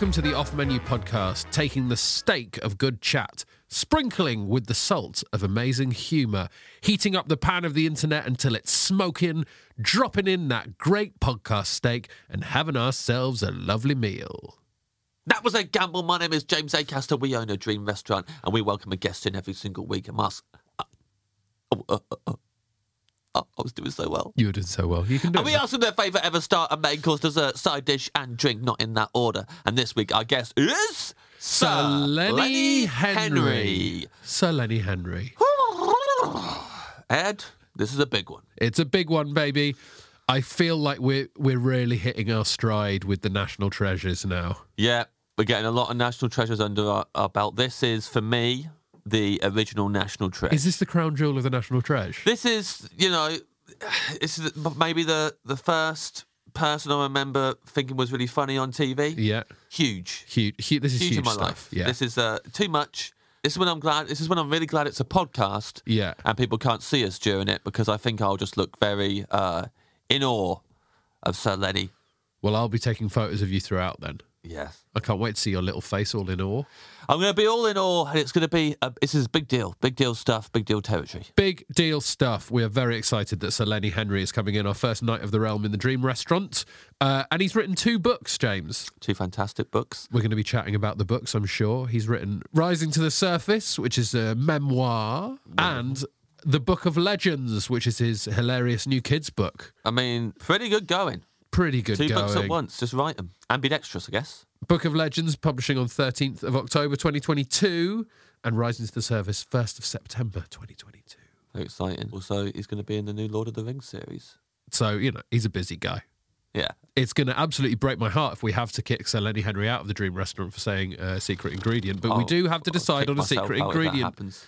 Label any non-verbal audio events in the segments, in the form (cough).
Welcome to the Off Menu Podcast, taking the steak of good chat, sprinkling with the salt of amazing humour, heating up the pan of the internet until it's smoking, dropping in that great podcast steak, and having ourselves a lovely meal. That was a gamble. My name is James A. Acaster. We own a dream restaurant and we welcome a guest in every single week and. Uh, uh, uh, uh. Oh, I was doing so well. You were doing so well. You can do And we it. ask them their favourite ever start, a main course, dessert, side dish, and drink, not in that order. And this week, our guest is Sir Lenny Henry. Sir Lenny Henry. (sighs) Ed, this is a big one. It's a big one, baby. I feel like we're we're really hitting our stride with the national treasures now. Yeah, we're getting a lot of national treasures under our, our belt. This is, for me, the original national treasure. Is this the crown jewel of the national treasure? This is, you know, (sighs) this is maybe the the first person I remember thinking was really funny on TV. Yeah, Huge, huge. huge this is huge, huge, in my stuff. life. Yeah, This is uh, too much. This is when I'm glad. This is when I'm really glad it's a podcast. Yeah. and people can't see us during it because I think I'll just look very uh, in awe of Sir Lenny. Well, I'll be taking photos of you throughout then. Yes. I can't wait to see your little face all in awe. I'm going to be all in awe, and it's going to be. A, this is a big deal, big deal stuff, big deal territory. Big deal stuff. We are very excited that Sir Lenny Henry is coming in our first knight of the realm in the Dream Restaurant. Uh, and he's written two books, James. Two fantastic books. We're going to be chatting about the books, I'm sure. He's written Rising to the Surface, which is a memoir, and The Book of Legends, which is his hilarious new kids book. I mean, pretty good going. Pretty good Two going. books at once, just write them. Ambidextrous, I guess. Book of Legends publishing on 13th of October 2022 and Rising to the Surface 1st of September 2022. Very exciting. Also, he's going to be in the new Lord of the Rings series. So, you know, he's a busy guy. Yeah. It's going to absolutely break my heart if we have to kick Sir Lenny Henry out of the Dream Restaurant for saying a secret ingredient, but we I'll- do have to decide on a secret ingredient. happens.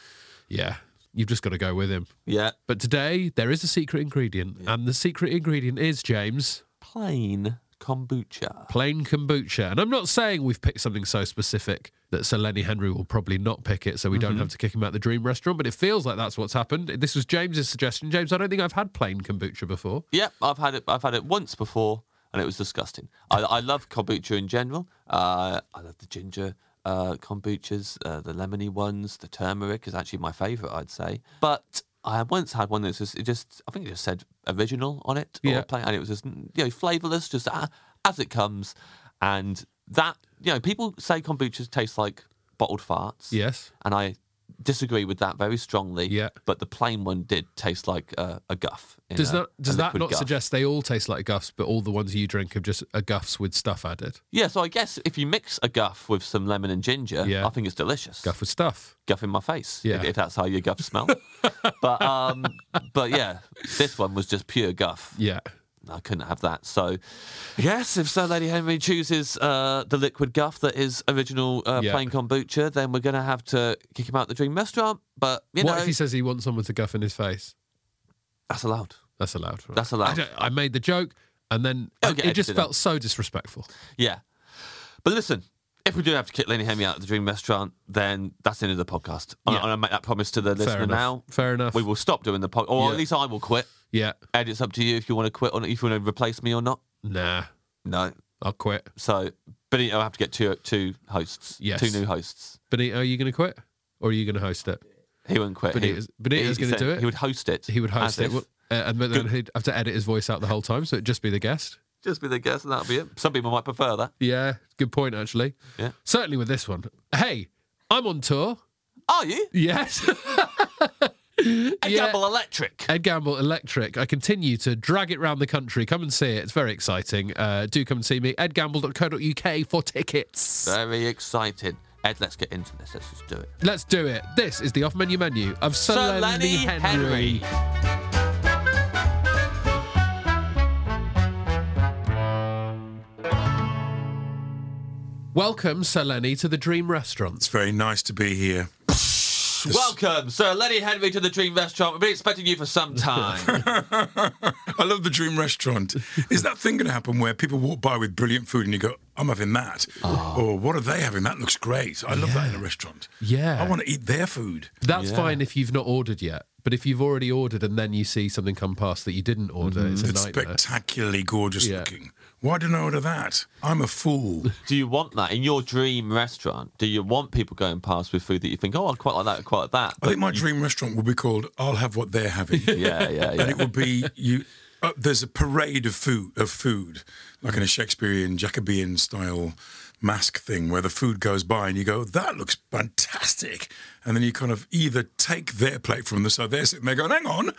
Yeah, you've just got to go with him. Yeah. But today, there is a secret ingredient, and the secret ingredient is, James, Plain kombucha. plain kombucha. And I'm not saying we've picked something so specific that Sir Lenny Henry will probably not pick it, so we Mm-hmm. don't have to kick him out the Dream Restaurant, but it feels like that's what's happened. This was James's suggestion. James, I don't think I've had plain kombucha before. Yeah, I've had it. I've had it once before, and it was disgusting. I, I love kombucha in general. Uh, I love the ginger uh, kombuchas, uh, the lemony ones. The turmeric is actually my favourite, I'd say. But I once had one that's just, it just, I think it just said original on it, or Yeah. and it was just, you know, flavourless, just uh, as it comes. And that, you know, people say kombuchas taste like bottled farts. Yes. And I disagree with that very strongly. Yeah. But the plain one did taste like uh, a guff. Does a- that does that not guff. suggest they all taste like guffs, but all the ones you drink are just a guffs with stuff added? Yeah, so I guess if you mix a guff with some lemon and ginger, Yeah. I think it's delicious. Guff with stuff. Guff in my face, Yeah. if, if that's how your guff smell. (laughs) but um, but yeah, this one was just pure guff. Yeah. I couldn't have that. So, yes, if Sir Lady Henry chooses uh, the liquid guff that is original uh, Yeah. plain kombucha, then we're going to have to kick him out the Dream Restaurant. But, you what know, if he says he wants someone to guff in his face? that's allowed. That's allowed. Right? That's allowed. I, I made the joke, and then it just felt so disrespectful. Yeah. But listen, if we do have to kick Lenny Henry out of the Dream Restaurant, then that's the end of the podcast. I'm, Yeah. I'm going to make that promise to the Fair listener enough. now. Fair enough. We will stop doing the podcast, or Yeah. at least I will quit. Yeah. Ed, it's up to you if you want to quit or not, if you want to replace me or not. Nah. No. I'll quit. So, Benito, I have to get two two hosts. Yes. Two new hosts. Benito, are you going to quit, or are you going to host it? He wouldn't quit. Benito's- he, he gonna said do it? He would host it. He would host as it, if. Uh, and then he'd have to edit his voice out the whole time, so it'd just be the guest. Just be the guest, and that'll be it. Some people might prefer that. Yeah, good point, actually. Yeah. Certainly with this one. Hey, I'm on tour. Are you? Yes. (laughs) Ed Yeah. Gamble Electric. Ed Gamble Electric. I continue to drag it around the country. Come and see it. It's very exciting. Uh, do come and see me. edgamble.co.uk for tickets. Very excited. Ed, let's get into this. Let's just do it. Let's do it. This is the off menu menu of Sir, Sir Lenny Lenny Henry. Henry. Welcome, Sir Lenny, to the Dream Restaurant. It's very nice to be here. Welcome, Sir Lenny Henry, to the Dream Restaurant. We've been expecting you for some time. (laughs) I love the dream restaurant. Is that thing going to happen where people walk by with brilliant food and you go, I'm having that? Ah. Or what are they having? That looks great. I love that in a restaurant. Yeah. I want to eat their food. That's Yeah. fine if you've not ordered yet. But if you've already ordered and then you see something come past that you didn't order, mm-hmm. it's a It's nightmare. spectacularly gorgeous Yeah. looking. Why didn't I order that? I'm a fool. (laughs) do you want that in your dream restaurant? Do you want people going past with food that you think, oh, I'd quite like that, quite like that? I think my dream restaurant would be called "I'll have what they're having," (laughs) yeah, yeah, yeah. and it would be you. Uh, there's a parade of food, of food, like in a Shakespearean Jacobean style mask thing, where the food goes by and you go, "That looks fantastic," and then you kind of either take their plate from them, so they're sitting there going, "Hang on,"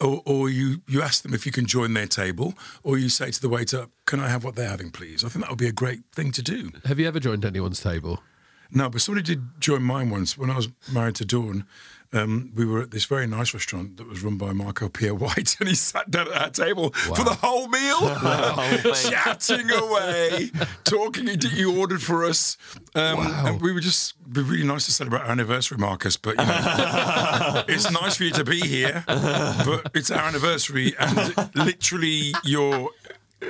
or, or you you ask them if you can join their table, or you say to the waiter, "Can I have what they're having, please?" I think that would be a great thing to do. Have you ever joined anyone's table? No, but somebody did join mine once when I was married to Dawn. Um, we were at this very nice restaurant that was run by Marco (laughs) Pierre White, and he sat down at our table for the whole meal, (laughs) thing. chatting away, talking. He ordered for us, um, and we were just be really nice to celebrate our anniversary, Marcus. But you know, (laughs) it's nice for you to be here, but it's our anniversary, and literally you're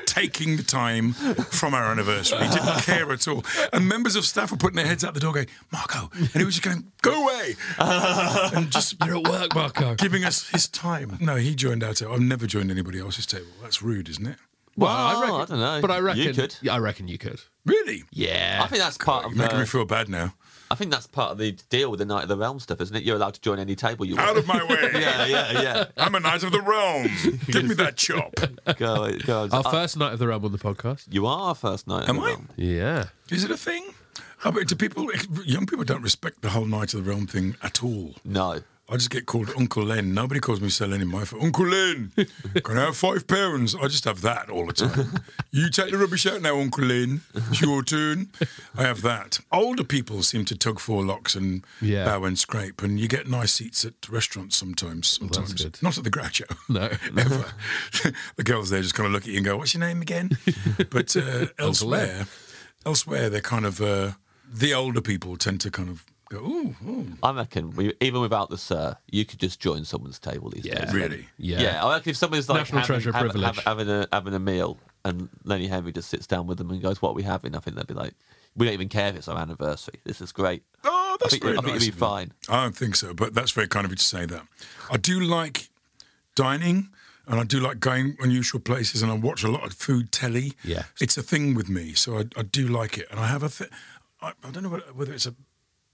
taking the time from our anniversary. He didn't care at all. And members of staff were putting their heads out the door going, Marco. And he was just going, go away. (laughs) and just You're at work, Marco. giving us his time. No, he joined our table. I've never joined anybody else's table. That's rude, isn't it? Well, Well, I reckon. I don't know. But I reckon You could. Yeah, I reckon you could. Really? Yeah. I think that's part of You're making the, me feel bad now. I think that's part of the deal with the Knight of the Realm stuff, isn't it? You're allowed to join any table you want. Out of my way. (laughs) yeah, yeah, yeah. I'm a knight of the realm. Give me that chop. (laughs) Go, go. Our Uh, first knight of the realm on the podcast. you are our first knight. of Am the I? Realm. Yeah. Is it a thing? I bet do people, young people don't respect the whole knight of the realm thing at all. No. I just get called Uncle Len. Nobody calls me Sir Len in my phone. Uncle Len, can I have five pounds? I just have that all the time. you take the rubbish out now, Uncle Len. It's your turn. I have that. Older people seem to tug four locks and Yeah. bow and scrape, and you get nice seats at restaurants sometimes. Sometimes good. not at the Groucho. (laughs) No. (laughs) never. (laughs) the girls there just kind of look at you and go, "What's your name again?" But uh, elsewhere, elsewhere they're kind of uh, the older people tend to kind of go, "Ooh, ooh." I reckon we, even without the sir, you could just join someone's table these Yeah. days. really." Yeah. Yeah. I reckon if someone's like National having, treasure have- privilege. have- having a having a meal and Lenny Henry just sits down with them and goes, "What are we having?" I think they'd be like, "We don't even care if it's our anniversary. This is great." Oh, that's I think, very I think nice it'd be fine. I don't think so, but that's very kind of you to say that. I do like dining, and I do like going unusual places, and I watch a lot of food telly. Yeah. it's a thing with me, so I, I do like it, and I have a. Th- I, I don't know whether, whether it's a.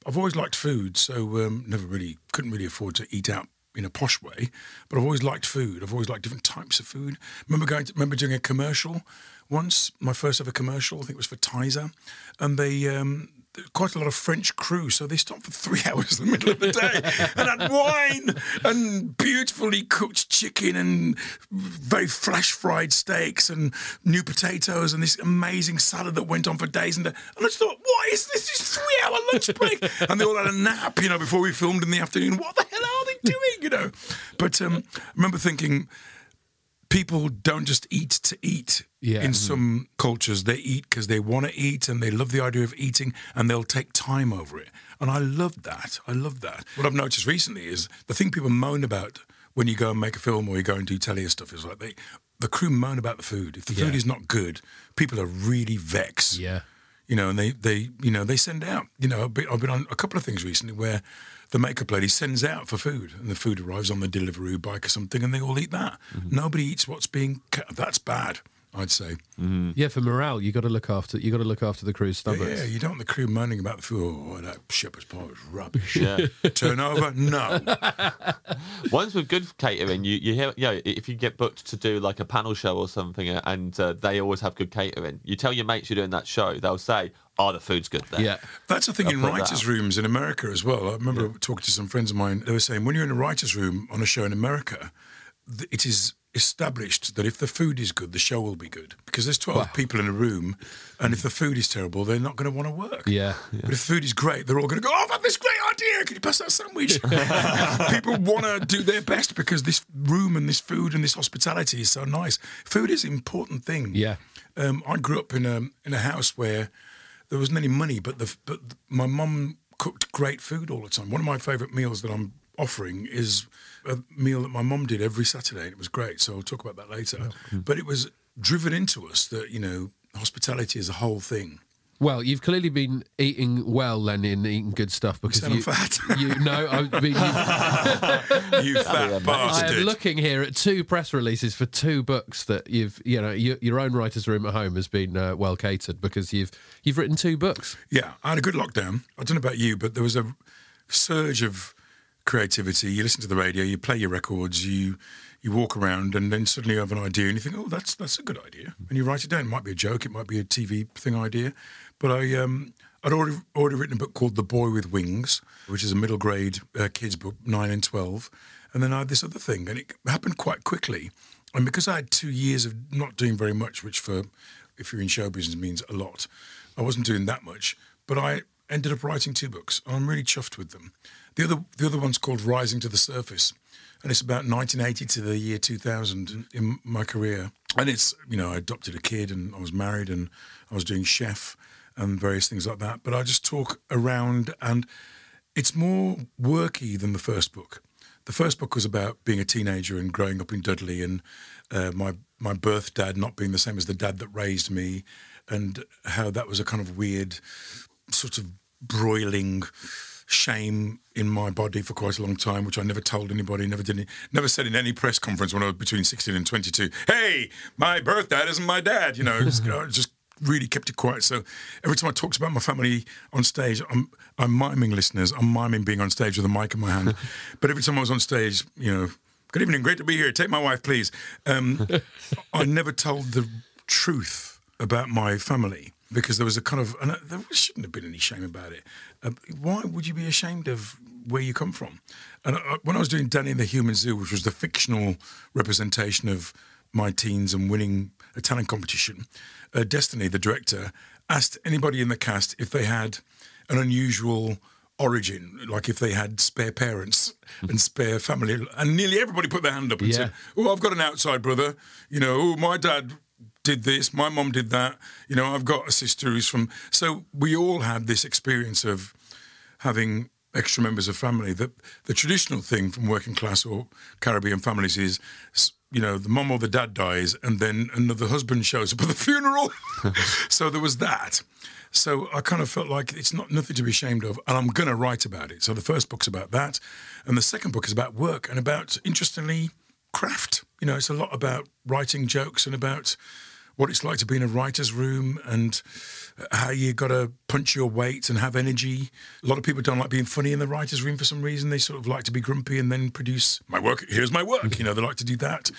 I've always liked food, so um, never really couldn't really afford to eat out in a posh way, but I've always liked food. I've always liked different types of food. Remember going, to, remember doing a commercial once. My first ever commercial, I think it was for Tizer, and they. Um, Quite a lot of French crew, so they stopped for three (laughs) hours in the middle of the day and had wine and beautifully cooked chicken and very flash fried steaks and new potatoes and this amazing salad that went on for days and days. And I just thought, what is this? This three hour lunch break? (laughs) and they all had a nap, you know, before we filmed in the afternoon. What the hell are they doing, you know? But um, I remember thinking, people don't just eat to eat. Yeah. In Mhm. some cultures, they eat because they want to eat and they love the idea of eating and they'll take time over it. And I love that. I love that. What I've noticed recently is the thing people moan about when you go and make a film or you go and do telly and stuff is like they, the crew moan about the food. If the food is not good, people are really vexed Yeah. you know, and they, they you know, they send out, you know, I've been, I've been on a couple of things recently where the makeup lady sends out for food and the food arrives on the delivery bike or something and they all eat that. Nobody eats what's being, that's bad, I'd say. Yeah, for morale, you got to look after you got to look after the crew's stomachs. Yeah, you don't want the crew moaning about the food. Oh, that shepherd's pie is rubbish. Yeah. (laughs) Turnover? No. (laughs) Ones with good catering, you, you hear, you know, if you get booked to do like a panel show or something and uh, they always have good catering, you tell your mates you're doing that show, they'll say, oh, the food's good there. Yeah. That's the thing I'll in writers' rooms in America as well. I remember talking to some friends of mine. They were saying when you're in a writers' room on a show in America, th- it is established that if the food is good, the show will be good because there's 12 people in a room, and if the food is terrible, they're not going to want to work. Yeah. But if the food is great, they're all going to go, oh, I've had this great idea. Can you pass that sandwich? (laughs) People want to do their best because this room and this food and this hospitality is so nice. Food is an important thing. Yeah. Um, I grew up in a in a house where there wasn't any money, but the but my mum cooked great food all the time. One of my favourite meals that I'm offering is a meal that my mum did every Saturday, and it was great. So I'll talk about that later. But it was driven into us that you know hospitality is a whole thing. Well, you've clearly been eating well, then, and eating good stuff because Said I'm you, fat. you know, I (laughs) mean, you, You (laughs) fat I am looking here at two press releases for two books that you've, you know, your, your own writers' room at home has been uh, well catered because you've you've written two books. Yeah, I had a good lockdown. I don't know about you, but there was a surge of creativity. You listen to the radio, you play your records, you you walk around, and then suddenly you have an idea, and you think, "Oh, that's that's a good idea," and you write it down. It might be a joke, it might be a TV thing idea, but I um I'd already already written a book called The Boy with Wings, which is a middle grade uh, kids book, nine and twelve, and then I had this other thing, and it happened quite quickly, and because I had two years of not doing very much, which for if you're in show business means a lot. I wasn't doing that much, but I ended up writing two books. and I'm really chuffed with them. The other, the other one's called Rising to the Surface, and it's about 1980 to the year 2000 in my career. And it's, you know, I adopted a kid and I was married and I was doing chef and various things like that. But I just talk around, and it's more worky than the first book. The first book was about being a teenager and growing up in Dudley and uh, my my birth dad not being the same as the dad that raised me, and how that was a kind of weird, sort of broiling shame in my body for quite a long time, which I never told anybody, never did, any, never said in any press conference when I was between sixteen and twenty-two. Hey, my birth dad isn't my dad. You know, it's, I just really kept it quiet. So every time I talked about my family on stage, I'm I'm miming listeners. I'm miming being on stage with a mic in my hand. (laughs) but every time I was on stage, you know, good evening, great to be here. Take my wife, please. Um, (laughs) I never told the truth about my family because there was a kind of, and there shouldn't have been any shame about it. Uh, why would you be ashamed of where you come from? And I, when I was doing Danny and the Human Zoo, which was the fictional representation of my teens and winning a talent competition, uh, Destiny, the director, asked anybody in the cast if they had an unusual origin, like if they had spare parents (laughs) and spare family, and nearly everybody put their hand up and Yeah. said, "Oh, I've got an outside brother. You know, oh, my dad did this, my mom did that. You know, I've got a sister who's from." So we all had this experience of having extra members of family. The the traditional thing from working class or Caribbean families is, you know, the mom or the dad dies, and then another husband shows up at the (laughs) funeral. (laughs) so there was that. So I kind of felt like it's not nothing to be ashamed of, and I'm going to write about it. So the first book's about that, and the second book is about work and about, interestingly, craft. You know, it's a lot about writing jokes and about what it's like to be in a writer's room and how you got to punch your weight and have energy. A lot of people don't like being funny in the writer's room for some reason. They sort of like to be grumpy and then produce my work. Here's my work. You know, they like to do that.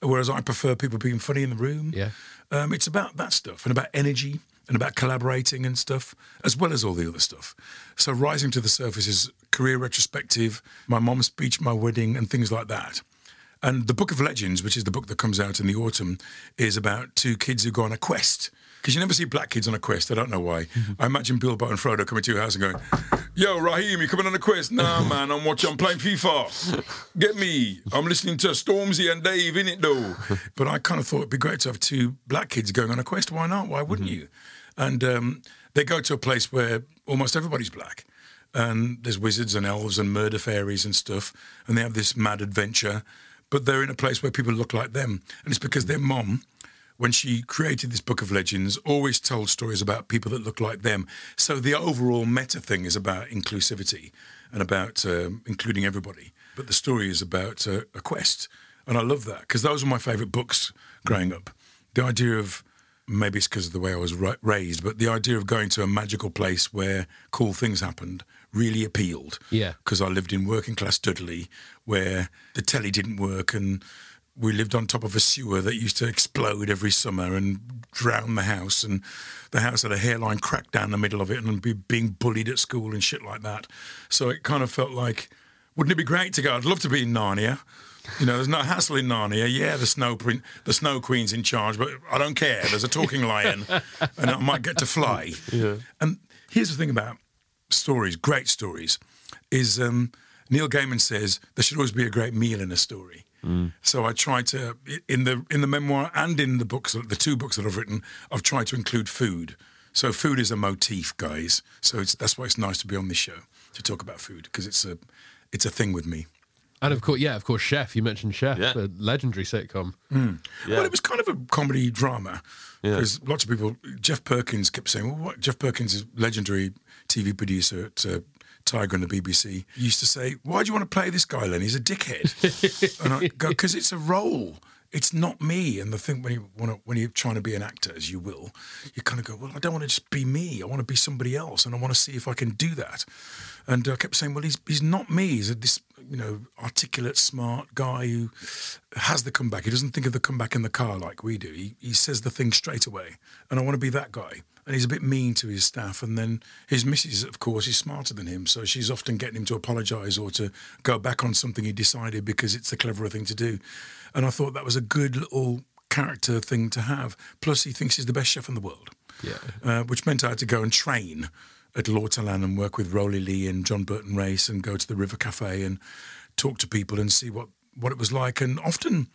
Whereas I prefer people being funny in the room. Yeah. Um, it's about that stuff and about energy and about collaborating and stuff, as well as all the other stuff. So, Rising to the Surface is career retrospective, my mom's speech, my wedding, and things like that. And the Book of Legends, which is the book that comes out in the autumn, is about two kids who go on a quest. Because you never see black kids on a quest. I don't know why. I imagine Bilbo and Frodo coming to your house and going, Yo, Raheem, you coming on a quest? Nah, (laughs) man, I'm watching. I'm playing FIFA. (laughs) Get me. I'm listening to Stormzy and Dave in it though. (laughs) But I kind of thought it'd be great to have two black kids going on a quest. Why not? Why wouldn't you? And um, they go to a place where almost everybody's black, and there's wizards and elves and murder fairies and stuff, and they have this mad adventure. But they're in a place where people look like them, and it's because their mom when she created this book of legends, always told stories about people that look like them. So the overall meta thing is about inclusivity and about um, including everybody. But the story is about uh, a quest. And I love that because those were my favourite books growing up. The idea of maybe it's because of the way I was ra- raised, but the idea of going to a magical place where cool things happened really appealed. Yeah. Because I lived in working class Dudley where the telly didn't work and we lived on top of a sewer that used to explode every summer and drown the house. And the house had a hairline crack down the middle of it and be being bullied at school and shit like that. So it kind of felt like, wouldn't it be great to go? I'd love to be in Narnia. You know, there's no hassle in Narnia. Yeah, the snow print, the snow queen's in charge, but I don't care. There's a talking lion, and I might get to fly. (laughs) Yeah. And here's the thing about stories, great stories, is um, Neil Gaiman says there should always be a great meal in a story. So I try to in the in the memoir and in the books, the two books that I've written, I've tried to include food. So food is a motif, guys. So it's, that's why it's nice to be on this show to talk about food because it's a it's a thing with me. And of course, yeah, of course, Chef. You mentioned Chef, Yeah. a legendary sitcom. Yeah. Well, it was kind of a comedy drama. Because lots of people, Geoff Perkins kept saying, well, what? Geoff Perkins is legendary TV producer at uh, Tiger and the BBC. Used to say, why do you want to play this guy, Len? He's a dickhead. (laughs) and I go, because it's a role. It's not me. And the thing when you want to, when you're trying to be an actor, as you will, you kind of go, well, I don't want to just be me. I want to be somebody else, and I want to see if I can do that. And I kept saying, well, he's he's not me. He's a, this you know articulate, smart guy who has the comeback. He doesn't think of the comeback in the car like we do. He he says the thing straight away, and I want to be that guy. And he's a bit mean to his staff. And then his missus, of course, is smarter than him, so she's often getting him to apologise or to go back on something he decided because it's the cleverer thing to do. And I thought that was a good little character thing to have. Plus, he thinks he's the best chef in the world Yeah. uh, which meant I had to go and train at L'Ortolan and work with Rowley Leigh and John Burton Race and go to the River Cafe and talk to people and see what, what it was like. And often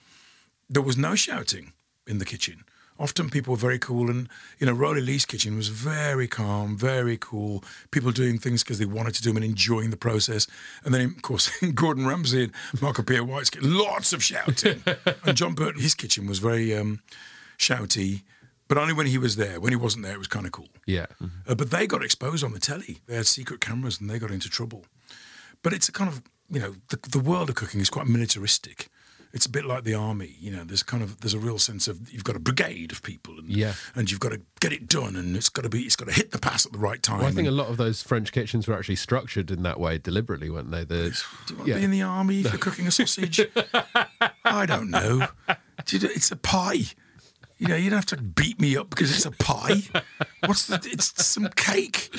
there was no shouting in the kitchen. Often people were very cool, and you know, Rowley Leigh's kitchen was very calm, very cool. People doing things because they wanted to do them and enjoying the process. And then, of course, (laughs) Gordon Ramsay and Marco Pierre White's kitchen, lots of shouting. (laughs) and John Burton, his kitchen was very um, shouty, but only when he was there. When he wasn't there, it was kind of cool. Yeah. Uh, but they got exposed on the telly. They had secret cameras and they got into trouble. But it's a kind of, you know, the, the world of cooking is quite militaristic. It's a bit like the army, you know. There's kind of there's a real sense of you've got a brigade of people, and Yeah. and you've got to get it done, and it's got to be it's got to hit the pass at the right time. Well, I think a lot of those French kitchens were actually structured in that way deliberately, weren't they? The, Do you want yeah. to be in the army if you're (laughs) cooking a sausage? I don't know. Know, It's a pie. You know, you don't have to beat me up because it's a pie. What's the? It's some cake.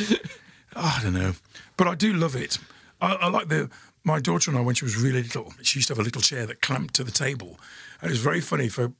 Oh, I don't know, but I do love it. I, I like the. My daughter and I, when she was really little, she used to have a little chair that clamped to the table, and it was very funny for.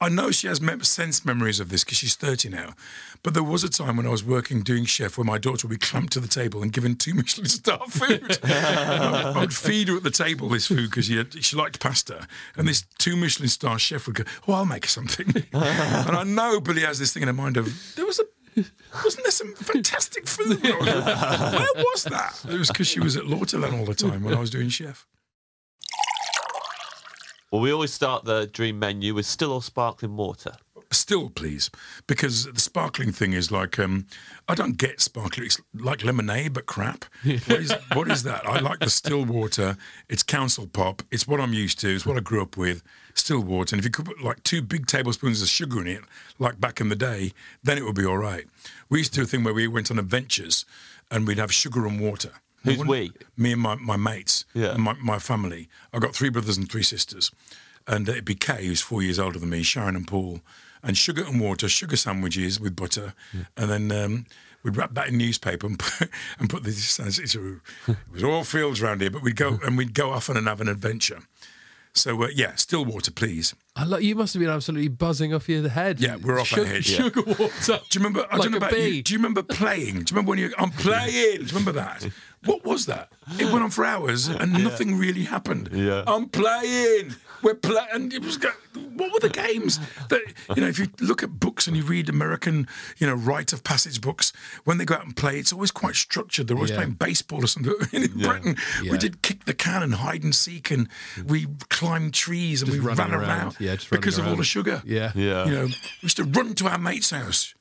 I know she has mem- sense memories of this because she's 30 now. But there was a time when I was working doing chef where my daughter would be clamped to the table and given two Michelin star food. (laughs) I would feed her at the table this food because she, had- she liked pasta. And this two Michelin star chef would go, Oh, I'll make something. (laughs) and I know Billy has this thing in her mind of, there was a. (laughs) Wasn't there some fantastic food? when I was- Where was that? It was because she was at L'Ortolan all the time when I was doing chef. Well, we always start the dream menu with still or sparkling water. Still, please, because the sparkling thing is like um, I don't get sparkling. It's like lemonade, but crap. (laughs) What is, what is that? I like the still water. It's council pop. It's what I'm used to. It's what I grew up with. Still water. And if you could put like two big tablespoons of sugar in it, like back in the day, then it would be all right. We used to do a thing where we went on adventures, and we'd have sugar and water. Who's One- we? Me and my, my mates Yeah. and my, my family. I've got three brothers and three sisters. And it'd be Kay, who's four years older than me, Sharon and Paul, and sugar and water, sugar sandwiches with butter. And then um, we'd wrap that in newspaper and (laughs) put, and put this, it was all fields around here, but we'd go (laughs) and we'd go off and have an adventure. So, uh, yeah, still water, please. I lo- you must have been absolutely buzzing off your head. Yeah, we're off our sugar, heads. Yeah. Sugar water. Do you remember? I Like don't know about bee. you. Do you remember playing? Do you remember when you? I'm playing. Do you remember that? What was that? It went on for hours and nothing really happened. Yeah. I'm playing. We're playing. And it was. What were the games? That you know, if you look at books and you read American, you know, rite of passage books, when they go out and play, it's always quite structured. They're always Yeah. playing baseball or something. (laughs) in Britain, Yeah. we did kick the can and hide and seek, and we climbed trees and Just we ran around. around, Yeah, because of all the sugar. Yeah. Yeah. You know, we used to run to our mate's house.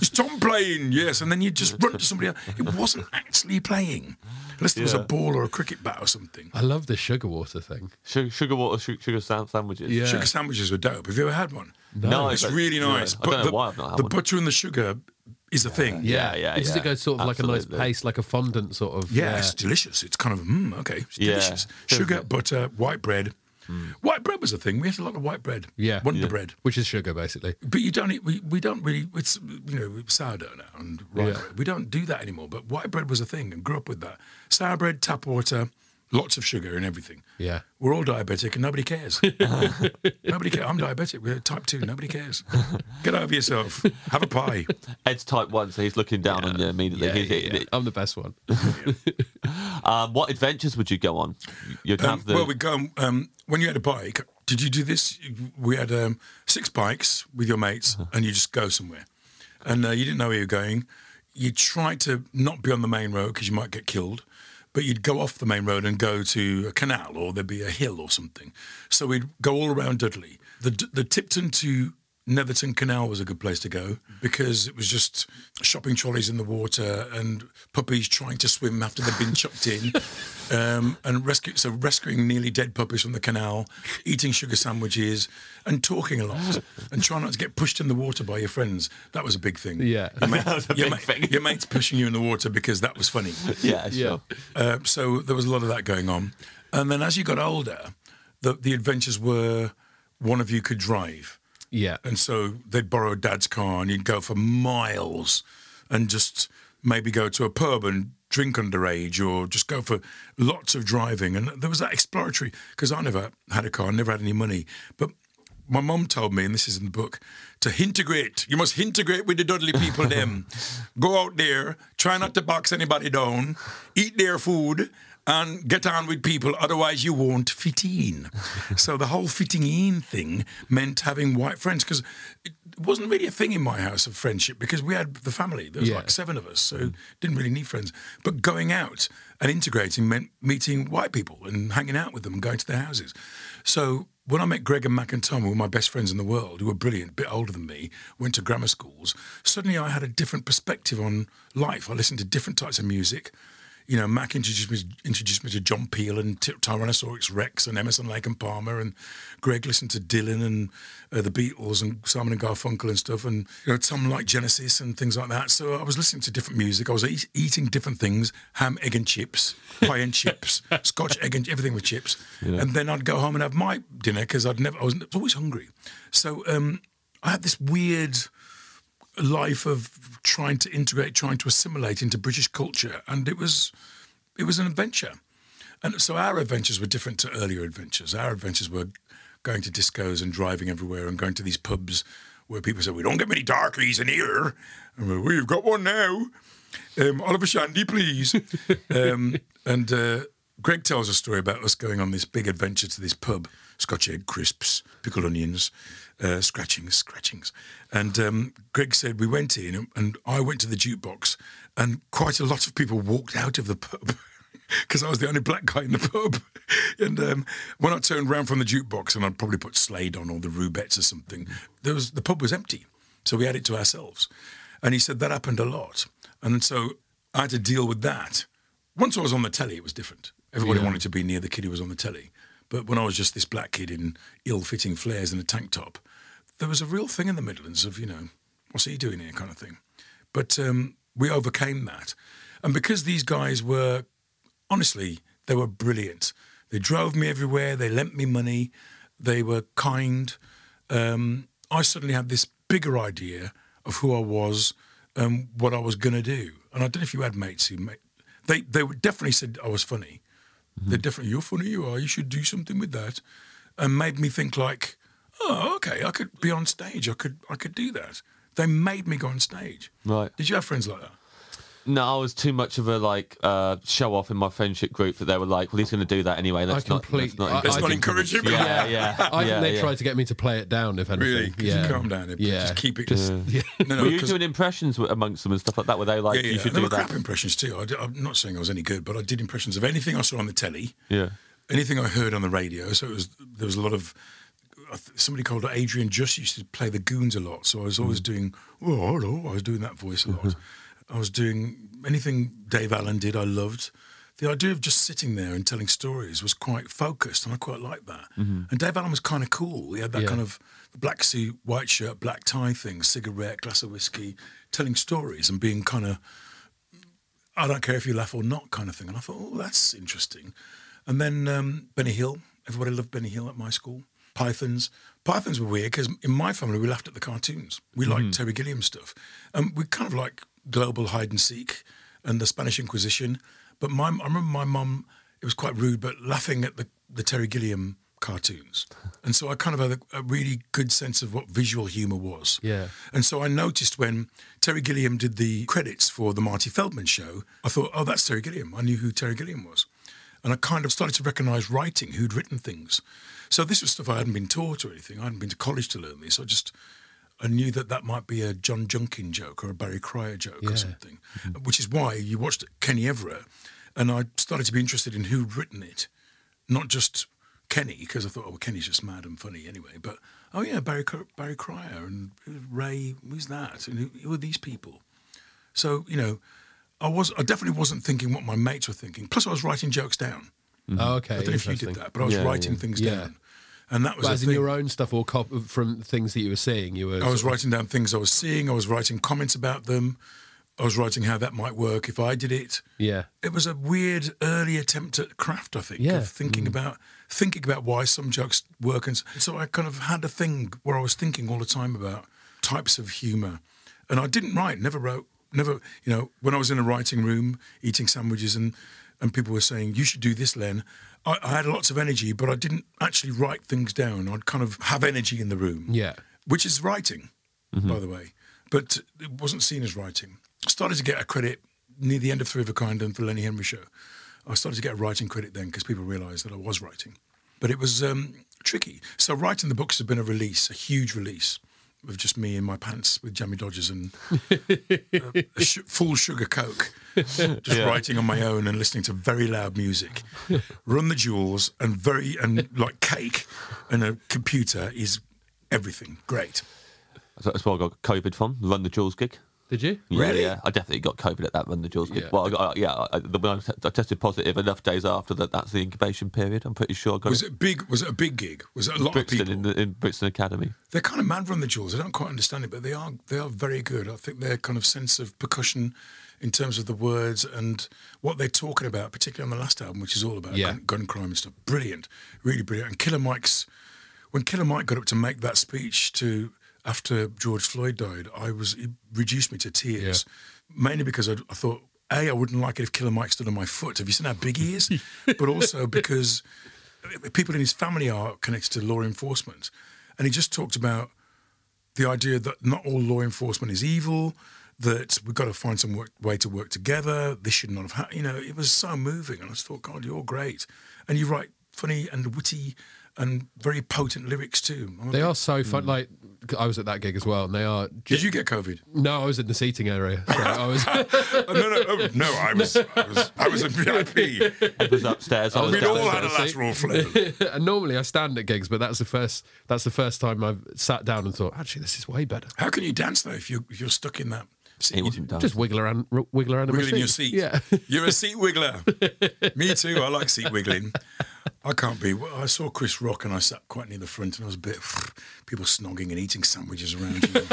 Is Tom playing? Yes. And then you'd just run to somebody else. It wasn't actually playing. Unless there was a ball or a cricket bat or something. I love the sugar water thing. Sugar, sugar water, sugar, sugar sam- sandwiches. Yeah. Sugar sandwiches were dope. Have you ever had one? No, It's but- really yeah. nice. I don't know the, why I've not had the one. butter and the sugar is the thing. Yeah, yeah, Because yeah. it goes sort of like a Absolutely. nice paste, like a fondant sort of. Yeah, it's delicious. It's kind of, mm, okay, it's Yeah. delicious. Sugar, butter, white bread. White bread was a thing. We had a lot of white bread. Yeah. Wonder Yeah. bread. Which is sugar, basically. But you don't eat, we, we don't really, it's, you know, sourdough now and rye Yeah. bread. We don't do that anymore. But white bread was a thing and grew up with that. Sour bread, tap water, lots of sugar and everything. Yeah. We're all diabetic and nobody cares. (laughs) nobody cares. I'm diabetic. We're type 2. Nobody cares. Get over yourself. Have a pie. Ed's type one, so he's looking down on you immediately. Yeah, He's yeah, eating yeah. it. I'm the best one. (laughs) Um, what adventures would you go on? You'd Um, have the. well, we go um, when you had a bike. Did you do this? We had um, six bikes with your mates, Uh-huh. and you just go somewhere, and uh, you didn't know where you were going. You try to not be on the main road because you might get killed, but you'd go off the main road and go to a canal or there'd be a hill or something. So we'd go all around Dudley. The the Tipton to Netherton Canal was a good place to go because it was just shopping trolleys in the water and puppies trying to swim after they've been chucked in, (laughs) um, and rescue so rescuing nearly dead puppies from the canal, eating sugar sandwiches, and talking a lot, and trying not to get pushed in the water by your friends. That was a big thing. Yeah. your, mate, (laughs) That was a your, big mate- thing. your mates pushing you in the water because that was funny. yeah, (laughs) Yeah. sure. Uh, so there was a lot of that going on. And then as you got older, the, the adventures were one of you could drive. Yeah. And so they'd borrow dad's car and you'd go for miles and just maybe go to a pub and drink underage or just go for lots of driving. And there was that exploratory, because I never had a car, I never had any money. But my mum told me, and this is in the book, to integrate. You must integrate with the Dudley people, them. (laughs) Go out there, try not to box anybody down, eat their food, and get on with people, otherwise you won't fit in. (laughs) so the whole fitting in thing meant having white friends because it wasn't really a thing in my house of friendship because we had the family. There was Yeah. like seven of us, so mm. didn't really need friends. But going out and integrating meant meeting white people and hanging out with them and going to their houses. So when I met Greg and Mac and Tom, who were my best friends in the world, who were brilliant, a bit older than me, went to grammar schools, suddenly I had a different perspective on life. I listened to different types of music. You know, Mac introduced me, introduced me to John Peel and Ty- Tyrannosaurus Rex and Emerson, Lake and Palmer, and Greg listened to Dylan and uh, the Beatles and Simon and Garfunkel and stuff, and you know, Tom liked Genesis and things like that. So I was listening to different music. I was eat, eating different things: ham, egg, and chips, pie and chips, (laughs) Scotch egg and everything with chips. And then I'd go home and have my dinner because I'd never, I was always hungry. So um, I had this weird life of trying to integrate, trying to assimilate into British culture, and it was it was an adventure. And so our adventures were different to earlier adventures. Our adventures were going to discos and driving everywhere and going to these pubs where people said, "We don't get many darkies in here." And we're, we've got one now. Um, Oliver Shandy, please. (laughs) um, and uh, Greg tells a story about us going on this big adventure to this pub, Scotch egg crisps, pickled onions, uh, scratchings, scratchings. And um, Greg said we went in, and I went to the jukebox, and quite a lot of people walked out of the pub. (laughs) Because I was the only black guy in the pub. (laughs) And um, when I turned round from the jukebox and I'd probably put Slade on or the Rubettes or something, there was the pub was empty. So we had it to ourselves. And he said that happened a lot. And so I had to deal with that. Once I was on the telly, it was different. Everybody Yeah. wanted to be near the kid who was on the telly. But when I was just this black kid in ill fitting flares and a tank top, there was a real thing in the Midlands of, you know, what's he doing here kind of thing. But um, we overcame that. And because these guys were, honestly, they were brilliant. They drove me everywhere, they lent me money, they were kind. Um, I suddenly had this bigger idea of who I was and what I was going to do. And I don't know if you had mates who made, they, they definitely said I was funny. They definitely, you're funny, you are, you should do something with that. And made me think like, oh, okay, I could be on stage. I could, I could do that. They made me go on stage. Right. Did you have friends like that? No, I was too much of a like uh, show off in my friendship group that they were like, "Well, he's going to do that anyway." Let's not. complete- Let's not, I- Let's I not encourage him. Yeah, yeah. (laughs) I yeah, think they yeah. tried to get me to play it down, if anything. Really? Could yeah. you calm down? a bit? Yeah. Just keep it. Just- yeah. No, no, Were you 'cause- doing impressions amongst them and stuff like that? Were they like, yeah, yeah. "You should there do were that"? crap impressions too. I, am not saying I was any good, but I did impressions of anything I saw on the telly, Yeah. anything I heard on the radio. So it was there was a lot of I th- somebody called Adrian Just used to play the Goons a lot. So I was always mm. doing oh hello. I was doing that voice a lot. Mm-hmm. I was doing anything Dave Allen did. I loved. The idea of just sitting there and telling stories was quite focused, and I quite liked that. Mm-hmm. And Dave Allen was kind of cool. He had that Yeah. kind of black suit, white shirt, black tie thing, cigarette, glass of whiskey, telling stories and being kind of I don't care if you laugh or not kind of thing. And I thought, oh, that's interesting. And then um, Benny Hill. Everybody loved Benny Hill at my school. Pythons. Pythons were weird because in my family we laughed at the cartoons. We liked mm. Terry Gilliam stuff. And we kind of like global hide and seek and the Spanish Inquisition. But my, I remember my mum, it was quite rude, but laughing at the, the Terry Gilliam cartoons. And so I kind of had a, a really good sense of what visual humour was. Yeah. And so I noticed when Terry Gilliam did the credits for the Marty Feldman show, I thought, oh, that's Terry Gilliam. I knew who Terry Gilliam was. And I kind of started to recognise writing, who'd written things. So this was stuff I hadn't been taught or anything. I hadn't been to college to learn this. I just, I knew that that might be a John Junkin joke or a Barry Cryer joke Yeah. or something, mm-hmm. which is why you watched Kenny Everett. And I started to be interested in who'd written it, not just Kenny, because I thought, oh, well, Kenny's just mad and funny anyway. But oh yeah, Barry Barry Cryer and Ray, who's that? And who, who are these people? So you know, I was I definitely wasn't thinking what my mates were thinking. Plus, I was writing jokes down. Mm-hmm. Oh, okay. I don't know if you did that, but I was Yeah, writing yeah. things Yeah. down, and that was But as in thing. your own stuff or cop- from things that you were seeing, you were. I was writing down things I was seeing. I was writing comments about them. I was writing how that might work if I did it. Yeah. It was a weird early attempt at craft, I think, Yeah. of thinking mm. about thinking about why some jokes work, and so I kind of had a thing where I was thinking all the time about types of humour, and I didn't write, never wrote, never. You know, when I was in a writing room eating sandwiches and and people were saying you should do this, Len. I, I had lots of energy, but I didn't actually write things down. I'd kind of have energy in the room Yeah. which is writing, by the way, but it wasn't seen as writing. I started to get a credit near the end of Three of a Kind and the Lenny Henry show. I started to get a writing credit then because people realised that I was writing, but it was um, tricky. So writing the books has been a release, a huge release of just me in my pants with jammy dodgers and (laughs) uh, a sh- full sugar coke, (laughs) just writing on my own and listening to very loud music. Run the jewels and very and like cake and a computer is everything. Great. So That's why I got COVID from Run the Jewels gig. Did you? Yeah, Really? Yeah, I definitely got COVID at that Run the Jewels gig. Yeah. Well, I got, yeah, I, the- when I, t- I tested positive enough days after that. That's the incubation period. I'm pretty sure I got Was it. it big? Was it a big gig? Was it a lot Brixton of people? in, the, in Brixton Academy. They're kind of mad run the jewels. I don't quite understand it, but they are they are very good. I think their kind of sense of percussion, in terms of the words and what they're talking about, particularly on the last album, which is all about Yeah. gun, gun crime and stuff. Brilliant, really brilliant. And Killer Mike's when Killer Mike got up to make that speech to after George Floyd died, I was it reduced me to tears, mainly because I, I thought. A, I wouldn't like it if Killer Mike stood on my foot. Have you seen how big he is? (laughs) but also because people in his family are connected to law enforcement. And he just talked about the idea that not all law enforcement is evil, that we've got to find some work, way to work together. This should not have happened. You know, it was so moving. And I just thought, God, you're great. And you write funny and witty and very potent lyrics too. I They are so fun. Hmm. Like, I was at that gig as well, and they are. Did you get COVID? No, I was in the seating area. (laughs) So I was. Oh, no, no, oh, no. I was, I was, I was a VIP. It was upstairs. I was We'd all had a lateral flow. (laughs) and normally I stand at gigs, but that's the first. That's the first time I've sat down and thought, actually, this is way better. How can you dance though if you're if you're stuck in that? Seat? It wasn't done. Just wiggle around, wiggle around in wiggling your seat. Yeah. (laughs) You're a seat wiggler. Me too. I like seat wiggling. I can't be. well, I saw Chris Rock and I sat quite near the front and I was a bit (sniffs) people snogging and eating sandwiches around you.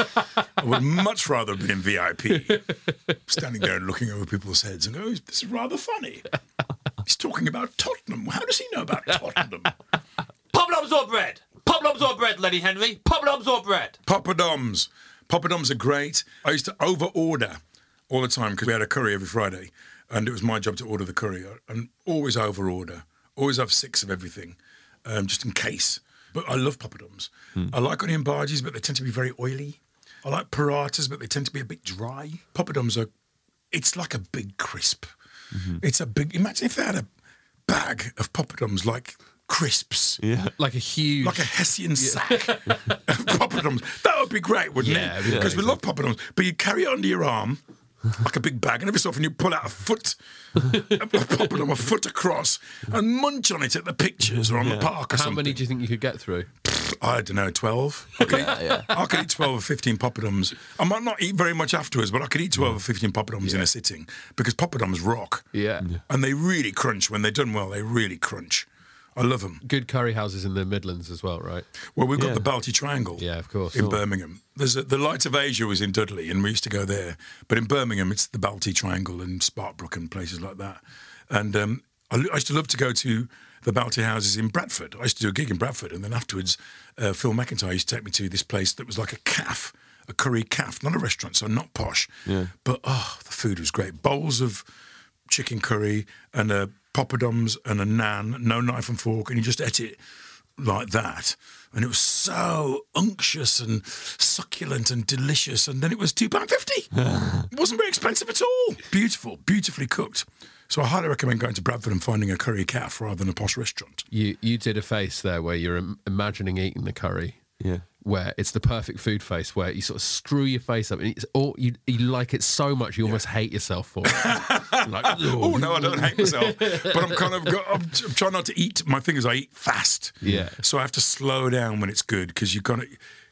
I would much rather have been in VIP, standing there and looking over people's heads and go, oh, "This is rather funny." He's talking about Tottenham. How does he know about Tottenham? Poppadoms or bread? Poppadoms or bread, Lenny Henry? Poppadoms or bread? Poppadoms. Poppadoms are great. I used to over order all the time because we had a curry every Friday, and it was my job to order the curry and always over order. Always have six of everything, um, just in case. but I love poppadoms. I like onion bhajis, but they tend to be very oily. I like paratas, but they tend to be a bit dry. Poppadoms are, it's like a big crisp. It's a big, imagine if they had a bag of poppadoms like crisps. Yeah. Like a huge. Like a Hessian sack of poppadoms. That would be great, wouldn't Yeah, it? yeah, Because we love poppadoms. But you carry it under your arm like a big bag, and every so often you pull out a foot, a poppadom, a foot across, and munch on it at the pictures or on the park or How something. many do you think you could get through? I don't know, 12. I could, eat, I could eat 12 or 15 poppadoms. I might not eat very much afterwards, but I could eat 12 or 15 poppadoms in a sitting because poppadoms rock. Yeah. And they really crunch. When they're done well, they really crunch. I love them. Good curry houses in the Midlands as well, right? Well, we've got Yeah. the Balti Triangle. Yeah, of course. In Birmingham. There's a, the Light of Asia was in Dudley, and we used to go there. But in Birmingham, it's the Balti Triangle and Sparkbrook and places like that. And um, I, I used to love to go to the Balti houses in Bradford. I used to do a gig in Bradford, and then afterwards, uh, Phil McIntyre used to take me to this place that was like a calf, a curry calf, not a restaurant, so not posh. Yeah. But oh, the food was great. Bowls of chicken curry and a poppadoms and a nan, no knife and fork, and you just ate it like that. And it was so unctuous and succulent and delicious. And then it was £2.50. (laughs) it wasn't very expensive at all. Beautiful, beautifully cooked. So I highly recommend going to Bradford and finding a curry calf rather than a posh restaurant. You you did a face there where you're Im- imagining eating the curry. Yeah. Where it's the perfect food face, where you sort of screw your face up, and it's all you, you like it so much you almost hate yourself for it. (laughs) like, Oh no, I don't hate myself, but I'm kind of go- I'm, (laughs) I'm trying not to eat. My thing is I eat fast, Yeah. So I have to slow down when it's good because you got to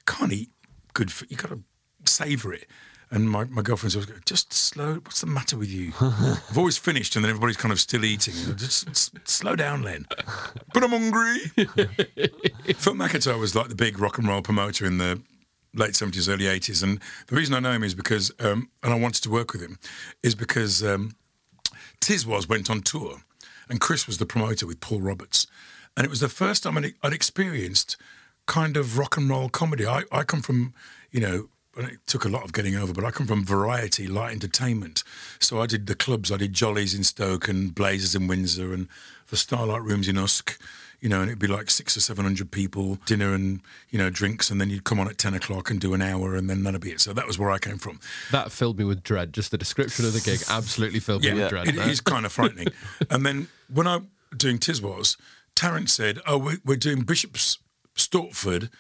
can't eat good. For, you got to savor it. And my, my girlfriend's always go, just slow. What's the matter with you? (laughs) I've always finished, and then everybody's kind of still eating. Just s- slow down, Len. But I'm hungry. (laughs) Phil McIntyre was like the big rock and roll promoter in the late 70s, early 80s. And the reason I know him is because, um, and I wanted to work with him, is because um, Tiswas went on tour, and Chris was the promoter with Paul Roberts. And it was the first time I'd, I'd experienced kind of rock and roll comedy. I, I come from, you know, and it took a lot of getting over, but I come from variety, light entertainment. So I did the clubs, I did Jollies in Stoke and Blazers in Windsor and the Starlight Rooms in Usk, you know, and it'd be like six or seven hundred people, dinner and, you know, drinks, and then you'd come on at 10 o'clock and do an hour, and then that'd be it. So that was where I came from. That filled me with dread. Just the description of the gig (laughs) absolutely filled me with dread. It is kind of frightening. (laughs) and then when I'm doing Tiswas, Tarrant said, "Oh, we're doing Bishop's Stortford.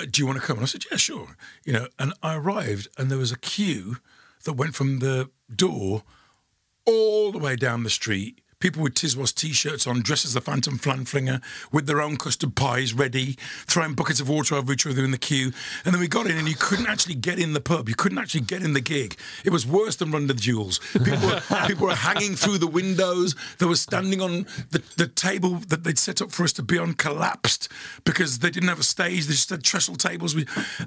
Uh, Do you want to come?" And I said, "Yeah, sure." You know, and I arrived, and there was a queue that went from the door all the way down the street. People with Tiswas t-shirts on, dressed as the Phantom Flanflinger, with their own custard pies ready, throwing buckets of water over each other in the queue. And then we got in, and you couldn't actually get in the pub. You couldn't actually get in the gig. It was worse than Run to the Jewels. People were, (laughs) people were hanging through the windows. They were standing on the, the table that they'd set up for us to be on collapsed because they didn't have a stage. They just had trestle tables.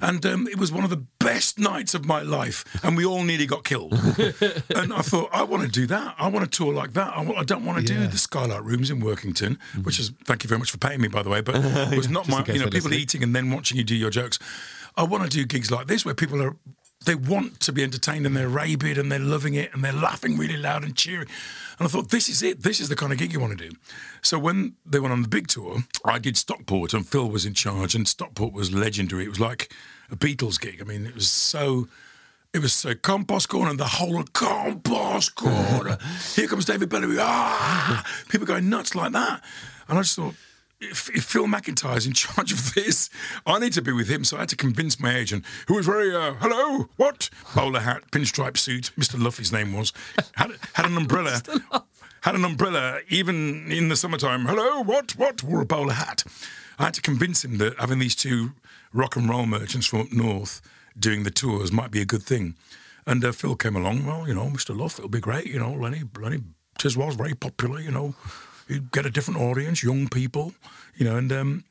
And um, it was one of the best nights of my life. And we all nearly got killed. (laughs) and I thought, I want to do that. I want to tour like that. I, wa- I don't want to do the Skylight Rooms in Workington, which is, thank you very much for paying me, by the way, but it (laughs) was not my, you know, people listening. eating and then watching you do your jokes. I want to do gigs like this where people are, they want to be entertained and they're rabid and they're loving it and they're laughing really loud and cheering. And I thought, this is it. This is the kind of gig you want to do. So when they went on the big tour, I did Stockport and Phil was in charge and Stockport was legendary. It was like a Beatles gig. I mean, it was so it was so compost corner and the whole of compost corner. (laughs) Here comes David Bellamy. Ah, people going nuts like that. And I just thought, if, if Phil McIntyre's in charge of this, I need to be with him. So I had to convince my agent, who was very, uh, hello, what? Bowler hat, pinstripe suit, Mr. Luff, his name was, had, had an umbrella. (laughs) Had an umbrella even in the summertime. Hello, what? What? Wore a bowler hat. I had to convince him that having these two rock and roll merchants from up north doing the tours might be a good thing. And uh, Phil came along. Well, you know, Mr. Luff, it'll be great. You know, Lenny, Lenny Tiswell's very popular. You know, you get a different audience, young people. You know, and um,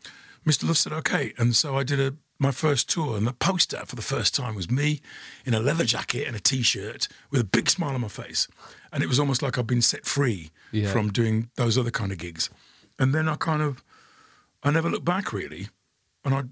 Mr. Luff said okay. And so I did a my first tour, and the poster for the first time was me in a leather jacket and a t-shirt with a big smile on my face, and it was almost like I'd been set free Yeah. from doing those other kind of gigs. And then I kind of I never looked back really, and I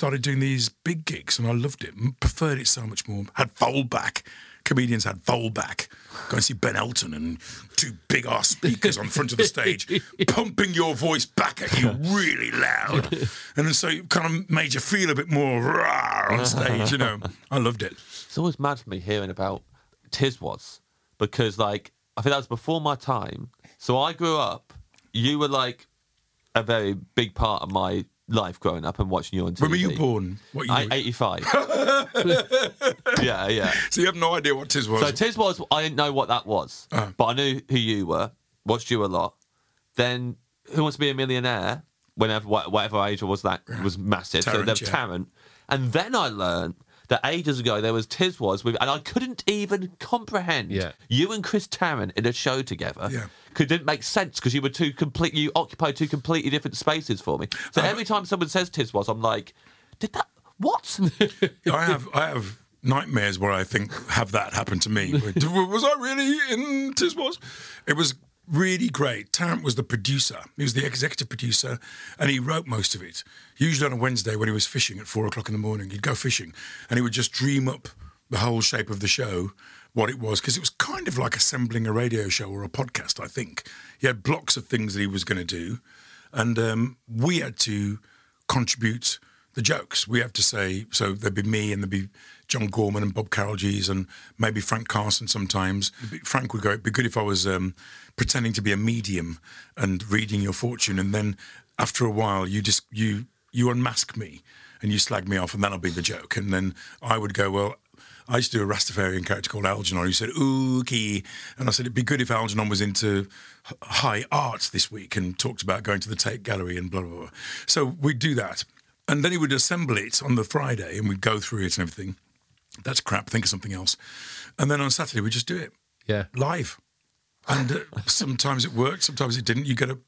started doing these big gigs, and I loved it, m- preferred it so much more. Had fold back comedians had foldback. Go and see Ben Elton and two big ass speakers on front of the stage, (laughs) pumping your voice back at you really loud. And then so it kind of made you feel a bit more rah on stage, you know. I loved it. It's always mad for me hearing about Tiswas because, like, I think that was before my time. So I grew up. You were like a very big part of my life growing up and watching you on TV. When were you born? What year? I, 85. (laughs) yeah, yeah. so you have no idea what Tiz was. So Tiswas, I didn't know what that was, Uh. but I knew who you were. Watched you a lot. Then Who Wants to Be a Millionaire? Whenever whatever age I was, that was massive. so Tarrant, there was yeah. Tarrant, and then I learned that ages ago there was Tiswas with, and I couldn't even comprehend Yeah. you and Chris Tarrant in a show together. Yeah. Cause it didn't make sense because you were two complete. You occupied two completely different spaces for me. So um, every time someone says Tiswas, I'm like, did that? What? (laughs) I have I have nightmares where I think have that happen to me. (laughs) was I really in Tiswas? It was really great. Tarrant was the producer. He was the executive producer, and he wrote most of it. Usually on a Wednesday when he was fishing at four o'clock in the morning, he'd go fishing, and he would just dream up the whole shape of the show. What it was, because it was kind of like assembling a radio show or a podcast, I think. He had blocks of things that he was going to do, and um, we had to contribute the jokes. We have to say, so there'd be me and there'd be John Gorman and Bob Carolgees and maybe Frank Carson sometimes. Frank would go, it'd be good if I was um, pretending to be a medium and reading your fortune. And then after a while, you just, you, you unmask me and you slag me off and that'll be the joke. And then I would go, well, I used to do a Rastafarian character called Algernon who said, Ookie. And I said, it'd be good if Algernon was into high art this week and talked about going to the Tate Gallery and blah, blah, blah. So we'd do that. And then he would assemble it on the Friday and we'd go through it and everything. That's crap, think of something else. And then on Saturday, we just do it Yeah. live. And uh, (laughs) sometimes it worked, sometimes it didn't. You get a